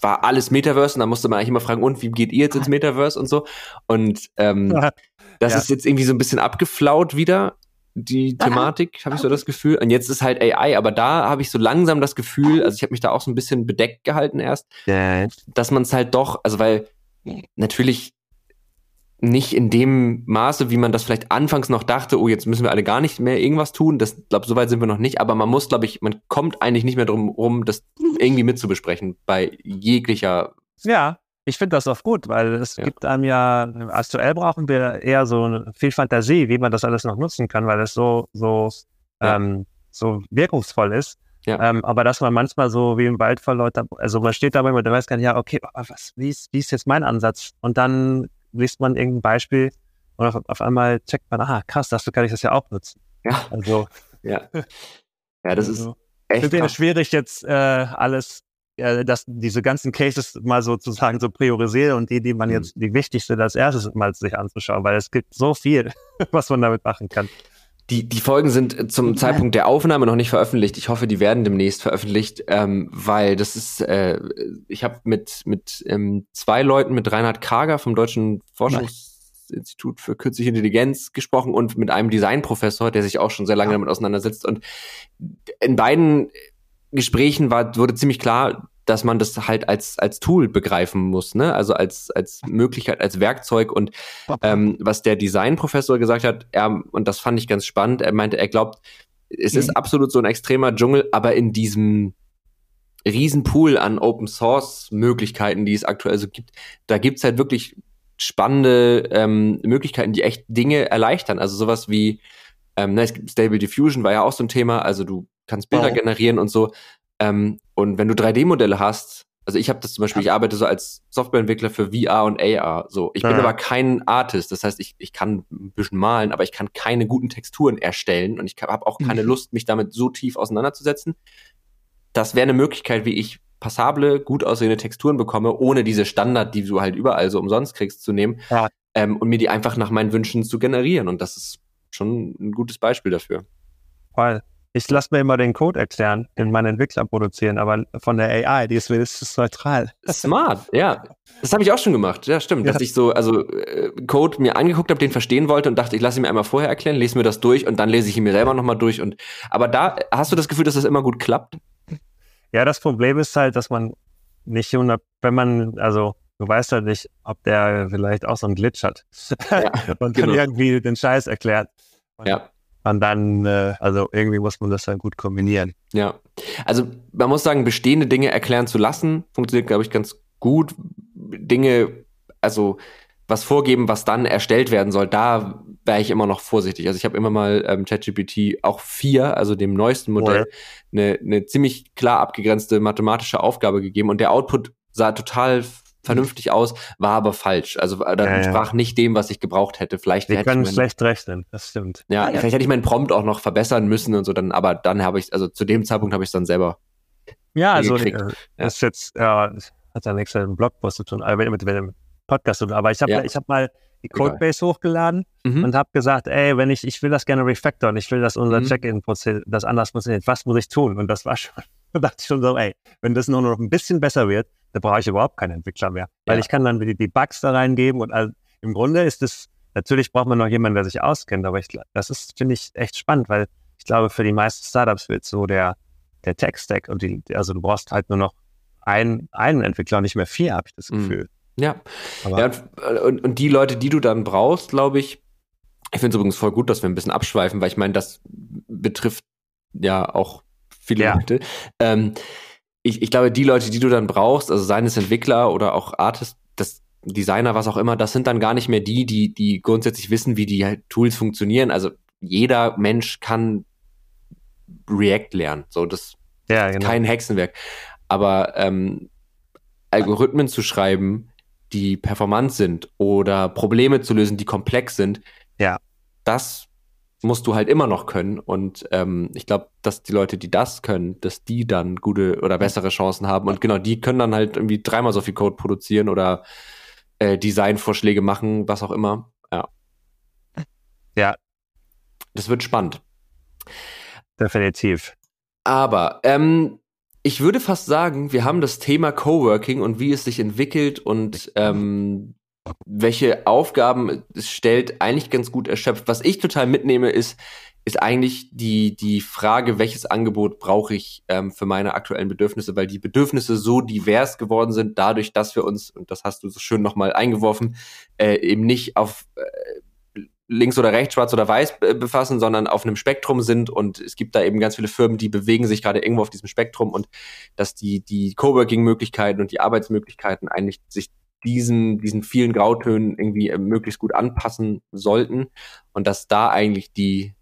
war alles Metaverse und dann musste man eigentlich immer fragen, und wie geht ihr jetzt ins Metaverse und so. Und ähm, das ja. ist jetzt irgendwie so ein bisschen abgeflaut wieder, die Thematik, habe ich so das Gefühl. Und jetzt ist halt AI, aber da habe ich so langsam das Gefühl, also ich habe mich da auch so ein bisschen bedeckt gehalten erst, dass man es halt doch, also weil natürlich nicht in dem Maße, wie man das vielleicht anfangs noch dachte, oh, jetzt müssen wir alle gar nicht mehr irgendwas tun. Das glaube, so weit sind wir noch nicht, aber man muss, glaube ich, man kommt eigentlich nicht mehr drum rum, das irgendwie mitzubesprechen bei jeglicher ja, ich finde das auch gut, weil es ja. gibt einem ja, aktuell brauchen wir eher so viel Fantasie, wie man das alles noch nutzen kann, weil es so, so, ja. ähm, so wirkungsvoll ist. Ja. Ähm, aber dass man manchmal so wie im Wald vor Leute, also man steht dabei und weiß gar nicht, ja, okay, was, wie ist, wie ist jetzt mein Ansatz? Und dann liest man irgendein Beispiel und auf, auf einmal checkt man, ah, krass, dafür kann ich das ja auch nutzen. Ja. Also. Ja. Ja, das also, ist echt. Es schwierig, jetzt äh, alles äh, dass diese ganzen Cases mal sozusagen so priorisieren und die, die man mhm. jetzt, die wichtigste als erstes mal sich anzuschauen, weil es gibt so viel, was man damit machen kann. Die, die Folgen sind zum Zeitpunkt der Aufnahme noch nicht veröffentlicht. Ich hoffe, die werden demnächst veröffentlicht, ähm, weil das ist, äh, ich habe mit, mit ähm, zwei Leuten, mit Reinhard Kager vom Deutschen Forschungsinstitut für Künstliche Intelligenz gesprochen und mit einem Designprofessor, der sich auch schon sehr lange damit auseinandersetzt. Und in beiden Gesprächen war, wurde ziemlich klar, dass man das halt als, als Tool begreifen muss, ne? Also als, als Möglichkeit, als Werkzeug. Und ähm, was der Designprofessor gesagt hat, er, und das fand ich ganz spannend, er meinte, er glaubt, es ist mhm. absolut so ein extremer Dschungel, aber in diesem Riesenpool an Open Source Möglichkeiten, die es aktuell so gibt, da gibt's halt wirklich spannende ähm, Möglichkeiten, die echt Dinge erleichtern. Also sowas wie ähm, Stable Diffusion war ja auch so ein Thema, also du kannst Bilder oh. generieren und so. Ähm, und wenn du 3D-Modelle hast, also ich habe das zum Beispiel, ich arbeite so als Softwareentwickler für VR und AR. So, ich bin aber kein Artist. Das heißt, ich, ich kann ein bisschen malen, aber ich kann keine guten Texturen erstellen und ich habe auch keine mhm. Lust, mich damit so tief auseinanderzusetzen. Das wäre eine Möglichkeit, wie ich passable, gut aussehende Texturen bekomme, ohne diese Standard, die du halt überall so umsonst kriegst, zu nehmen ja. ähm, und mir die einfach nach meinen Wünschen zu generieren. Und das ist schon ein gutes Beispiel dafür. Voll. Ich lasse mir immer den Code erklären, den meine Entwickler produzieren, aber von der AI, die ist wenigstens neutral. Smart, ja. Das habe ich auch schon gemacht, ja, stimmt. Ja. Dass ich so, also äh, Code mir angeguckt habe, den verstehen wollte und dachte, ich lasse ihn mir einmal vorher erklären, lese mir das durch und dann lese ich ihn mir selber nochmal durch. Und aber da hast du das Gefühl, dass das immer gut klappt? Ja, das Problem ist halt, dass man nicht 100, wenn man, also du weißt halt nicht, ob der vielleicht auch so einen Glitch hat ja, und genau. dann irgendwie den Scheiß erklärt. Und ja. Und dann, äh, also irgendwie muss man das dann gut kombinieren. Ja, also man muss sagen, bestehende Dinge erklären zu lassen, funktioniert, glaube ich, ganz gut. Dinge, also was vorgeben, was dann erstellt werden soll, da wäre ich immer noch vorsichtig. Also ich habe immer mal ähm, ChatGPT auch vier, also dem neuesten Modell, eine, eine ziemlich klar abgegrenzte mathematische Aufgabe gegeben und der Output sah total vernünftig aus, war aber falsch. Also äh, da ja, entsprach ja. nicht dem, was ich gebraucht hätte. Vielleicht Wir können schlecht rechnen, das stimmt. Ja, ja, vielleicht hätte ich meinen Prompt auch noch verbessern müssen und so, dann, aber dann habe ich, also zu dem Zeitpunkt habe ich es dann selber. Ja, also äh, das ist jetzt, ja, hat ja nichts mit dem Blogpost zu tun, also mit, mit dem Podcast zu tun. Aber ich habe ich hab mal die Codebase Egal. hochgeladen mhm. und habe gesagt, ey, wenn ich, ich will das gerne refactoren, ich will, dass unser mhm. Check-in-Prozess das anders funktioniert, was muss ich tun? Und das war schon, da dachte ich schon so, ey, wenn das nur noch ein bisschen besser wird, da brauche ich überhaupt keinen Entwickler mehr. Weil ja. ich kann dann die, die Bugs da reingeben und also, im Grunde ist es, natürlich braucht man noch jemanden, der sich auskennt, aber ich, das ist, finde ich, echt spannend, weil ich glaube, für die meisten Startups wird so der, der Tech-Stack und die, also du brauchst halt nur noch einen, einen Entwickler und nicht mehr vier, habe ich das mhm. Gefühl. Ja. ja und, und die Leute, die du dann brauchst, glaube ich, ich finde es übrigens voll gut, dass wir ein bisschen abschweifen, weil ich meine, das betrifft ja auch viele ja. Leute. Ähm, ich, ich glaube, die Leute, die du dann brauchst, also seien es Entwickler oder auch Artist, das Designer, was auch immer, das sind dann gar nicht mehr die, die, die grundsätzlich wissen, wie die halt Tools funktionieren. Also jeder Mensch kann React lernen. So, das ja, genau. ist kein Hexenwerk. Aber ähm, Algorithmen zu schreiben, die performant sind oder Probleme zu lösen, die komplex sind, ja. das musst du halt immer noch können. Und ähm, ich glaube, dass die Leute, die das können, dass die dann gute oder bessere Chancen haben. Und genau, die können dann halt irgendwie dreimal so viel Code produzieren oder äh, Designvorschläge machen, was auch immer. Ja. Ja. Das wird spannend. Definitiv. Aber ähm, ich würde fast sagen, wir haben das Thema Coworking und wie es sich entwickelt und ähm, welche Aufgaben es stellt, eigentlich ganz gut erschöpft. Was ich total mitnehme, ist, ist eigentlich die, die Frage, welches Angebot brauche ich ähm, für meine aktuellen Bedürfnisse, weil die Bedürfnisse so divers geworden sind, dadurch, dass wir uns, und das hast du so schön nochmal eingeworfen, äh, eben nicht auf äh, links oder rechts, schwarz oder weiß befassen, sondern auf einem Spektrum sind. Und es gibt da eben ganz viele Firmen, die bewegen sich gerade irgendwo auf diesem Spektrum. Und dass die, die Coworking-Möglichkeiten und die Arbeitsmöglichkeiten eigentlich sich diesen, diesen vielen Grautönen irgendwie äh, möglichst gut anpassen sollten und dass da eigentlich die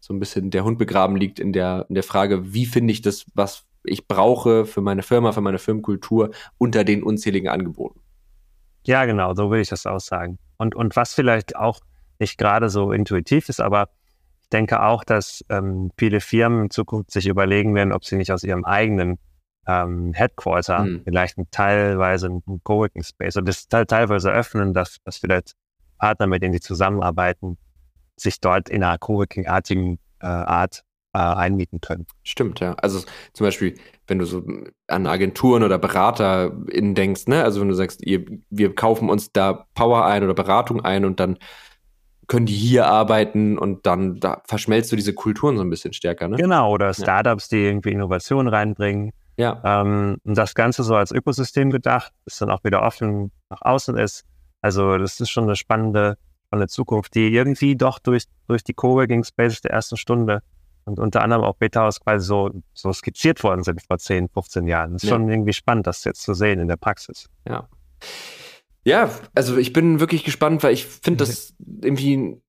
so ein bisschen der Hund begraben liegt in der, in der Frage, wie finde ich das, was ich brauche für meine Firma, für meine Firmenkultur unter den unzähligen Angeboten. Ja, genau, so will ich das auch sagen. Und, und was vielleicht auch nicht gerade so intuitiv ist, aber ich denke auch, dass ähm, viele Firmen in Zukunft sich überlegen werden, ob sie nicht aus ihrem eigenen ähm, Headquarter hm. vielleicht ein, teilweise einen Coworking Space oder das teilweise öffnen, dass, dass vielleicht Partner, mit denen sie zusammenarbeiten, sich dort in einer Coworking-artigen äh, Art äh, einmieten können. Stimmt, ja. Also zum Beispiel, wenn du so an Agenturen oder BeraterInnen denkst, ne, also wenn du sagst, ihr, wir kaufen uns da Power ein oder Beratung ein und dann können die hier arbeiten und dann da verschmelzt du diese Kulturen so ein bisschen stärker, ne? Genau, oder Startups, ja. die irgendwie Innovationen reinbringen. Ja. Ähm, und das Ganze so als Ökosystem gedacht, das dann auch wieder offen nach außen ist. Also das ist schon eine spannende, spannende Zukunft, die irgendwie doch durch, durch die Coworking Spaces der ersten Stunde und unter anderem auch Beta-Haus quasi so, so skizziert worden sind vor 10, 15 Jahren. Das ist ja. schon irgendwie spannend, das jetzt zu sehen in der Praxis. Ja. Ja, also ich bin wirklich gespannt, weil ich finde das irgendwie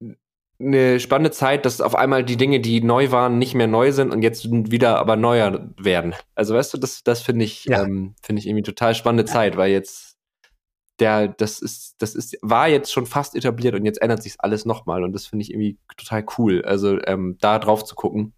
eine spannende Zeit, dass auf einmal die Dinge, die neu waren, nicht mehr neu sind und jetzt wieder aber neuer werden. Also weißt du, das, das finde ich, ja. ähm, finde ich irgendwie total spannende Zeit, weil jetzt der, das ist, das ist, war jetzt schon fast etabliert und jetzt ändert sich alles nochmal und das finde ich irgendwie total cool. Also ähm, da drauf zu gucken,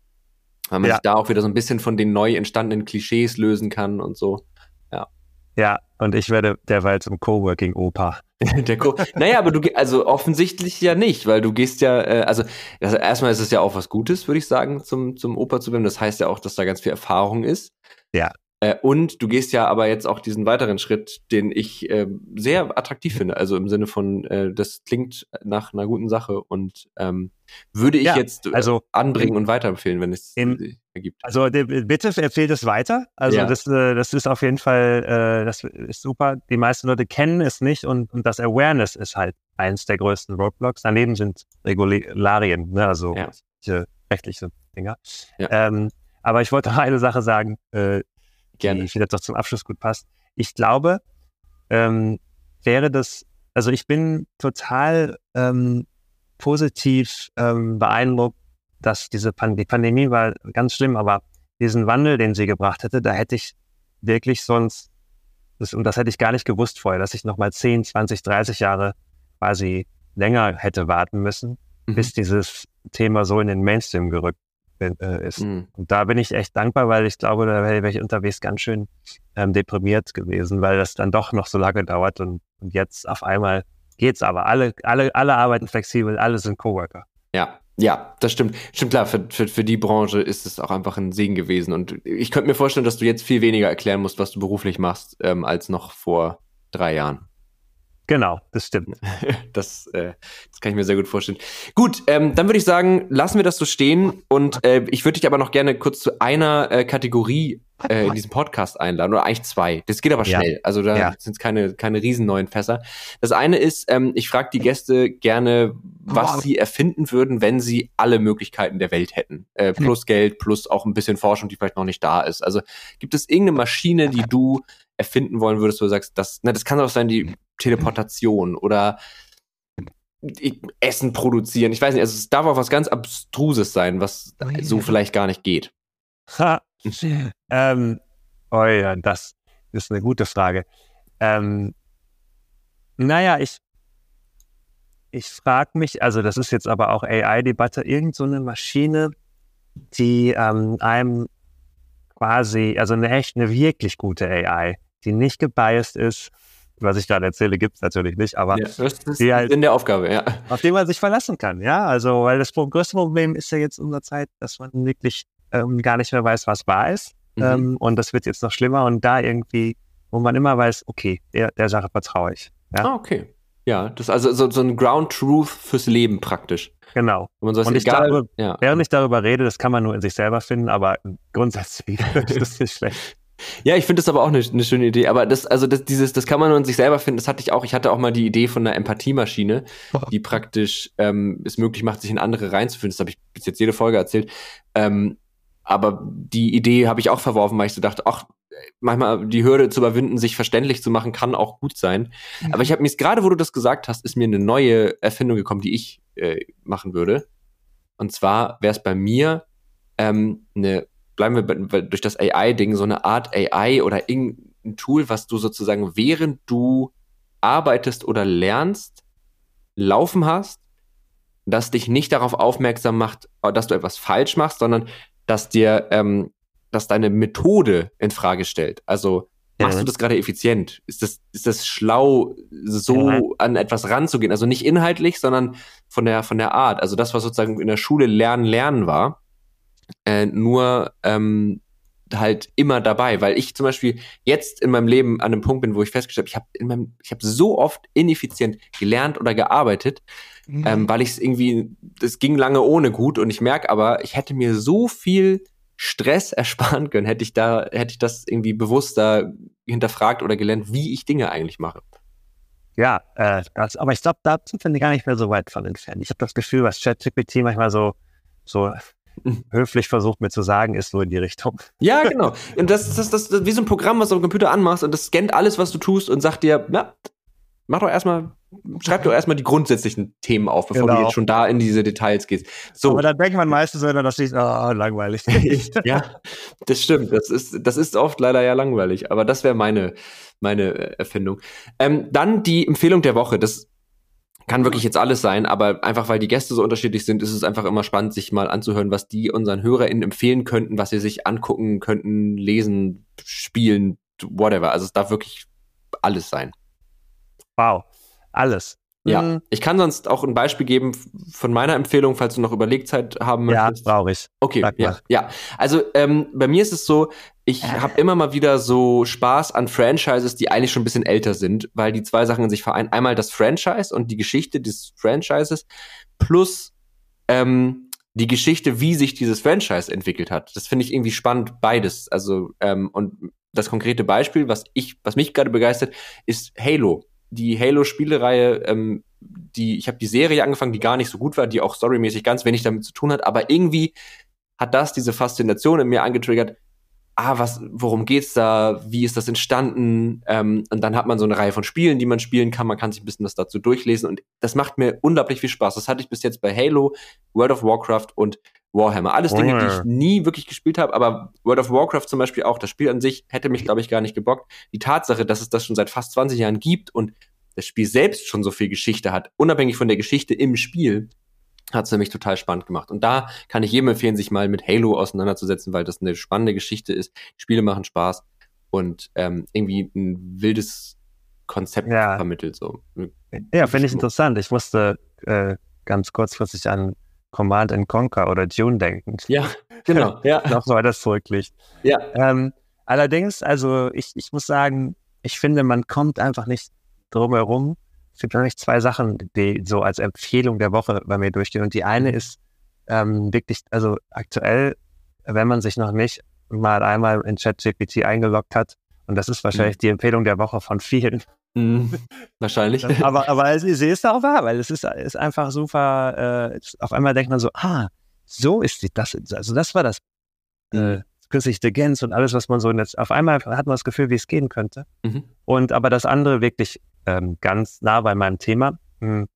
weil man ja. sich da auch wieder so ein bisschen von den neu entstandenen Klischees lösen kann und so. Ja. Ja, und ich werde derweil zum Coworking-Opa. Der Co naja, aber du, also offensichtlich ja nicht, weil du gehst ja, äh, also, also erstmal ist es ja auch was Gutes, würde ich sagen, zum, zum Opa zu werden. Das heißt ja auch, dass da ganz viel Erfahrung ist. Ja. Äh, und du gehst ja aber jetzt auch diesen weiteren Schritt, den ich äh, sehr attraktiv finde. Also im Sinne von, äh, das klingt nach einer guten Sache und ähm, würde ich ja, jetzt äh, also, anbringen und weiterempfehlen, wenn es im, ergibt. Also bitte empfehlt es weiter. Also ja. das, äh, das ist auf jeden Fall, äh, das ist super. Die meisten Leute kennen es nicht und, und das Awareness ist halt eins der größten Roadblocks. Daneben sind Regularien, ne? also ja. rechtliche Dinger. Ja. Ähm, aber ich wollte noch eine Sache sagen. Äh, Gerne. die vielleicht doch zum Abschluss gut passt. Ich glaube, ähm, wäre das, also ich bin total ähm, positiv ähm, beeindruckt, dass diese Pan die Pandemie war ganz schlimm, aber diesen Wandel, den sie gebracht hätte, da hätte ich wirklich sonst, das, und das hätte ich gar nicht gewusst vorher, dass ich nochmal 10, 20, 30 Jahre quasi länger hätte warten müssen, mhm. bis dieses Thema so in den Mainstream gerückt äh, ist. Mhm. Und da bin ich echt dankbar, weil ich glaube, da wäre ich unterwegs ganz schön ähm, deprimiert gewesen, weil das dann doch noch so lange dauert und, und jetzt auf einmal geht's aber. Alle, alle, alle arbeiten flexibel, alle sind Coworker. Ja, ja, das stimmt. Stimmt klar, für, für, für die Branche ist es auch einfach ein Segen gewesen. Und ich könnte mir vorstellen, dass du jetzt viel weniger erklären musst, was du beruflich machst, ähm, als noch vor drei Jahren. Genau, das stimmt. Das, äh, das kann ich mir sehr gut vorstellen. Gut, ähm, dann würde ich sagen, lassen wir das so stehen. Und äh, ich würde dich aber noch gerne kurz zu einer äh, Kategorie äh, in diesem Podcast einladen. Oder eigentlich zwei. Das geht aber schnell. Ja. Also da ja. sind es keine, keine riesen neuen Fässer. Das eine ist, ähm, ich frage die Gäste gerne, was oh. sie erfinden würden, wenn sie alle Möglichkeiten der Welt hätten. Äh, plus Geld, plus auch ein bisschen Forschung, die vielleicht noch nicht da ist. Also gibt es irgendeine Maschine, die du erfinden wollen würdest, wo du sagst, das, na, das kann auch sein, die Teleportation oder Essen produzieren. Ich weiß nicht, also es darf auch was ganz Abstruses sein, was oh, yeah. so vielleicht gar nicht geht. Ha. ähm, oh ja, das ist eine gute Frage. Ähm, naja, ich, ich frage mich, also das ist jetzt aber auch AI-Debatte, irgend so eine Maschine, die ähm, einem quasi, also eine echt, eine wirklich gute AI, die nicht gebiased ist, was ich gerade erzähle, gibt es natürlich nicht, aber ja, das ist die halt, in der Aufgabe, ja. Auf den man sich verlassen kann, ja. Also, weil das größte Problem ist ja jetzt in unserer Zeit, dass man wirklich ähm, gar nicht mehr weiß, was wahr ist. Mhm. Ähm, und das wird jetzt noch schlimmer und da irgendwie, wo man immer weiß, okay, der, der Sache vertraue ich. Ja? Ah, okay. Ja, das ist also so, so ein Ground Truth fürs Leben praktisch. Genau. Und, und ich egal, darüber, ja. während ich darüber rede, das kann man nur in sich selber finden, aber grundsätzlich ist das nicht schlecht. Ja, ich finde das aber auch eine, eine, schöne Idee. Aber das, also das, dieses, das kann man nur in sich selber finden. Das hatte ich auch. Ich hatte auch mal die Idee von einer Empathiemaschine, die praktisch ähm, es möglich macht, sich in andere reinzufinden. Das habe ich bis jetzt jede Folge erzählt. Ähm, aber die Idee habe ich auch verworfen, weil ich so dachte, ach, manchmal die Hürde zu überwinden, sich verständlich zu machen, kann auch gut sein. Mhm. Aber ich habe mir gerade, wo du das gesagt hast, ist mir eine neue Erfindung gekommen, die ich äh, machen würde. Und zwar wäre es bei mir ähm, eine, bleiben wir bei, durch das AI-Ding, so eine Art AI oder irgendein Tool, was du sozusagen während du arbeitest oder lernst, laufen hast, das dich nicht darauf aufmerksam macht, dass du etwas falsch machst, sondern dass dir, ähm, dass deine Methode in Frage stellt. Also machst ja. du das gerade effizient? Ist das, ist das schlau, so ja. an etwas ranzugehen? Also nicht inhaltlich, sondern von der, von der Art. Also das, was sozusagen in der Schule Lernen, Lernen war, äh, nur ähm, halt immer dabei, weil ich zum Beispiel jetzt in meinem Leben an einem Punkt bin, wo ich festgestellt habe, ich habe in meinem, ich habe so oft ineffizient gelernt oder gearbeitet, mhm. ähm, weil ich es irgendwie, es ging lange ohne gut und ich merke aber, ich hätte mir so viel Stress ersparen können, hätte ich da, hätte ich das irgendwie bewusster hinterfragt oder gelernt, wie ich Dinge eigentlich mache. Ja, äh, das, aber ich glaube, da sind wir gar nicht mehr so weit von entfernt. Ich habe das Gefühl, was ChatGPT manchmal so, so höflich versucht mir zu sagen, ist nur in die Richtung. Ja, genau. Und das ist das, das, das, wie so ein Programm, was du am Computer anmachst und das scannt alles, was du tust und sagt dir, na, mach doch erstmal, schreib doch erstmal die grundsätzlichen Themen auf, bevor genau. du jetzt schon da in diese Details gehst. So. Aber dann denkt man meistens, wenn er das liest, oh, langweilig. ja, das stimmt. Das ist, das ist oft leider ja langweilig. Aber das wäre meine, meine Erfindung. Ähm, dann die Empfehlung der Woche. Das kann wirklich jetzt alles sein, aber einfach weil die Gäste so unterschiedlich sind, ist es einfach immer spannend, sich mal anzuhören, was die unseren HörerInnen empfehlen könnten, was sie sich angucken könnten, lesen, spielen, whatever. Also es darf wirklich alles sein. Wow, alles. Ja, hm. ich kann sonst auch ein Beispiel geben von meiner Empfehlung, falls du noch Überlegzeit haben möchtest. Ja, brauche ich. Okay, ja, ja. Also ähm, bei mir ist es so, ich habe immer mal wieder so Spaß an Franchises, die eigentlich schon ein bisschen älter sind, weil die zwei Sachen in sich vereinen. Einmal das Franchise und die Geschichte des Franchises plus ähm, die Geschichte, wie sich dieses Franchise entwickelt hat. Das finde ich irgendwie spannend, beides. Also ähm, und das konkrete Beispiel, was ich, was mich gerade begeistert, ist Halo. Die Halo-Spielereihe, ähm, die ich habe die Serie angefangen, die gar nicht so gut war, die auch storymäßig ganz wenig damit zu tun hat, aber irgendwie hat das diese Faszination in mir angetriggert ah, was, worum geht's da, wie ist das entstanden? Ähm, und dann hat man so eine Reihe von Spielen, die man spielen kann. Man kann sich ein bisschen was dazu durchlesen und das macht mir unglaublich viel Spaß. Das hatte ich bis jetzt bei Halo, World of Warcraft und Warhammer. Alles Dinge, die ich nie wirklich gespielt habe, aber World of Warcraft zum Beispiel auch. Das Spiel an sich hätte mich, glaube ich, gar nicht gebockt. Die Tatsache, dass es das schon seit fast 20 Jahren gibt und das Spiel selbst schon so viel Geschichte hat, unabhängig von der Geschichte im Spiel, hat es nämlich total spannend gemacht. Und da kann ich jedem empfehlen, sich mal mit Halo auseinanderzusetzen, weil das eine spannende Geschichte ist. Die Spiele machen Spaß und ähm, irgendwie ein wildes Konzept ja. vermittelt. So. Ja, finde ich interessant. Ich musste äh, ganz kurzfristig an Command and Conquer oder Dune denken. Ja, genau. ja. Noch so das zurückliegt. Ja. Ähm, allerdings, also ich, ich muss sagen, ich finde, man kommt einfach nicht drum herum, es gibt eigentlich zwei Sachen, die so als Empfehlung der Woche bei mir durchgehen. Und die eine mhm. ist ähm, wirklich, also aktuell, wenn man sich noch nicht mal einmal in ChatGPT eingeloggt hat, und das ist wahrscheinlich mhm. die Empfehlung der Woche von vielen. Mhm. Wahrscheinlich. aber, aber sie ist auch wahr, weil es ist, ist einfach super, äh, auf einmal denkt man so, ah, so ist die, das, also das war das äh, mhm. künstliche Intelligenz und alles, was man so jetzt, auf einmal hat man das Gefühl, wie es gehen könnte. Mhm. Und aber das andere wirklich ähm, ganz nah bei meinem Thema. Hm.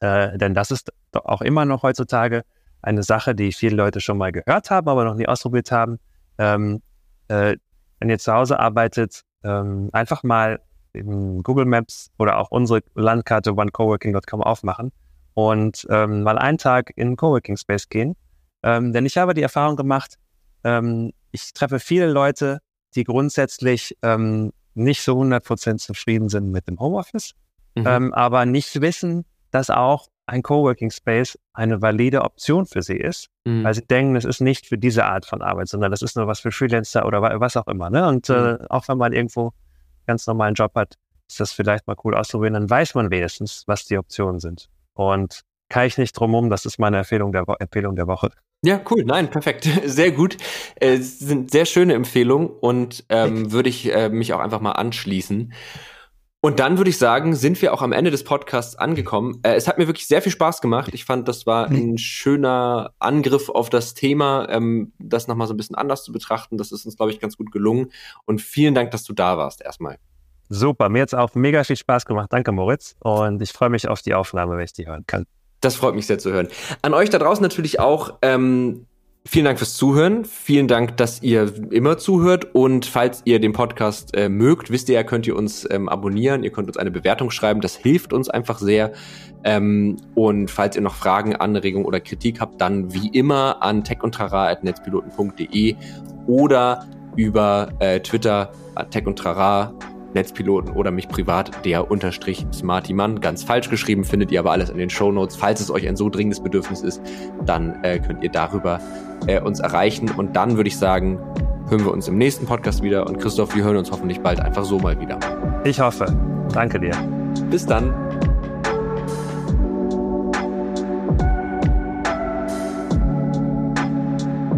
Äh, denn das ist doch auch immer noch heutzutage eine Sache, die viele Leute schon mal gehört haben, aber noch nie ausprobiert haben. Ähm, äh, wenn ihr zu Hause arbeitet, ähm, einfach mal Google Maps oder auch unsere Landkarte onecoworking.com aufmachen und ähm, mal einen Tag in Coworking Space gehen. Ähm, denn ich habe die Erfahrung gemacht, ähm, ich treffe viele Leute, die grundsätzlich ähm, nicht so 100% zufrieden sind mit dem Homeoffice, mhm. ähm, aber nicht wissen, dass auch ein Coworking Space eine valide Option für sie ist, mhm. weil sie denken, es ist nicht für diese Art von Arbeit, sondern das ist nur was für Freelancer oder was auch immer. Ne? Und äh, mhm. äh, auch wenn man irgendwo ganz normalen Job hat, ist das vielleicht mal cool auszuprobieren, dann weiß man wenigstens, was die Optionen sind. Und kann ich nicht drum um, das ist meine Empfehlung der, Wo Empfehlung der Woche. Ja, cool. Nein, perfekt. Sehr gut. Äh, sind sehr schöne Empfehlungen und ähm, würde ich äh, mich auch einfach mal anschließen. Und dann würde ich sagen, sind wir auch am Ende des Podcasts angekommen. Äh, es hat mir wirklich sehr viel Spaß gemacht. Ich fand, das war ein schöner Angriff auf das Thema, ähm, das nochmal so ein bisschen anders zu betrachten. Das ist uns, glaube ich, ganz gut gelungen. Und vielen Dank, dass du da warst erstmal. Super, mir hat es auch mega viel Spaß gemacht. Danke, Moritz. Und ich freue mich auf die Aufnahme, wenn ich die hören kann. Das freut mich sehr zu hören. An euch da draußen natürlich auch. Ähm, Vielen Dank fürs Zuhören. Vielen Dank, dass ihr immer zuhört. Und falls ihr den Podcast äh, mögt, wisst ihr ja, könnt ihr uns ähm, abonnieren. Ihr könnt uns eine Bewertung schreiben. Das hilft uns einfach sehr. Ähm, und falls ihr noch Fragen, Anregungen oder Kritik habt, dann wie immer an techundtrara.netzpiloten.de oder über äh, Twitter tech Netzpiloten oder mich privat, der unterstrich Smarty Mann. Ganz falsch geschrieben, findet ihr aber alles in den Show Notes. Falls es euch ein so dringendes Bedürfnis ist, dann äh, könnt ihr darüber äh, uns erreichen. Und dann würde ich sagen, hören wir uns im nächsten Podcast wieder. Und Christoph, wir hören uns hoffentlich bald einfach so mal wieder. Ich hoffe. Danke dir. Bis dann.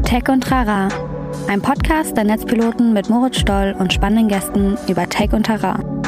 Tech und Trara ein Podcast der Netzpiloten mit Moritz Stoll und spannenden Gästen über Tech und Terrain.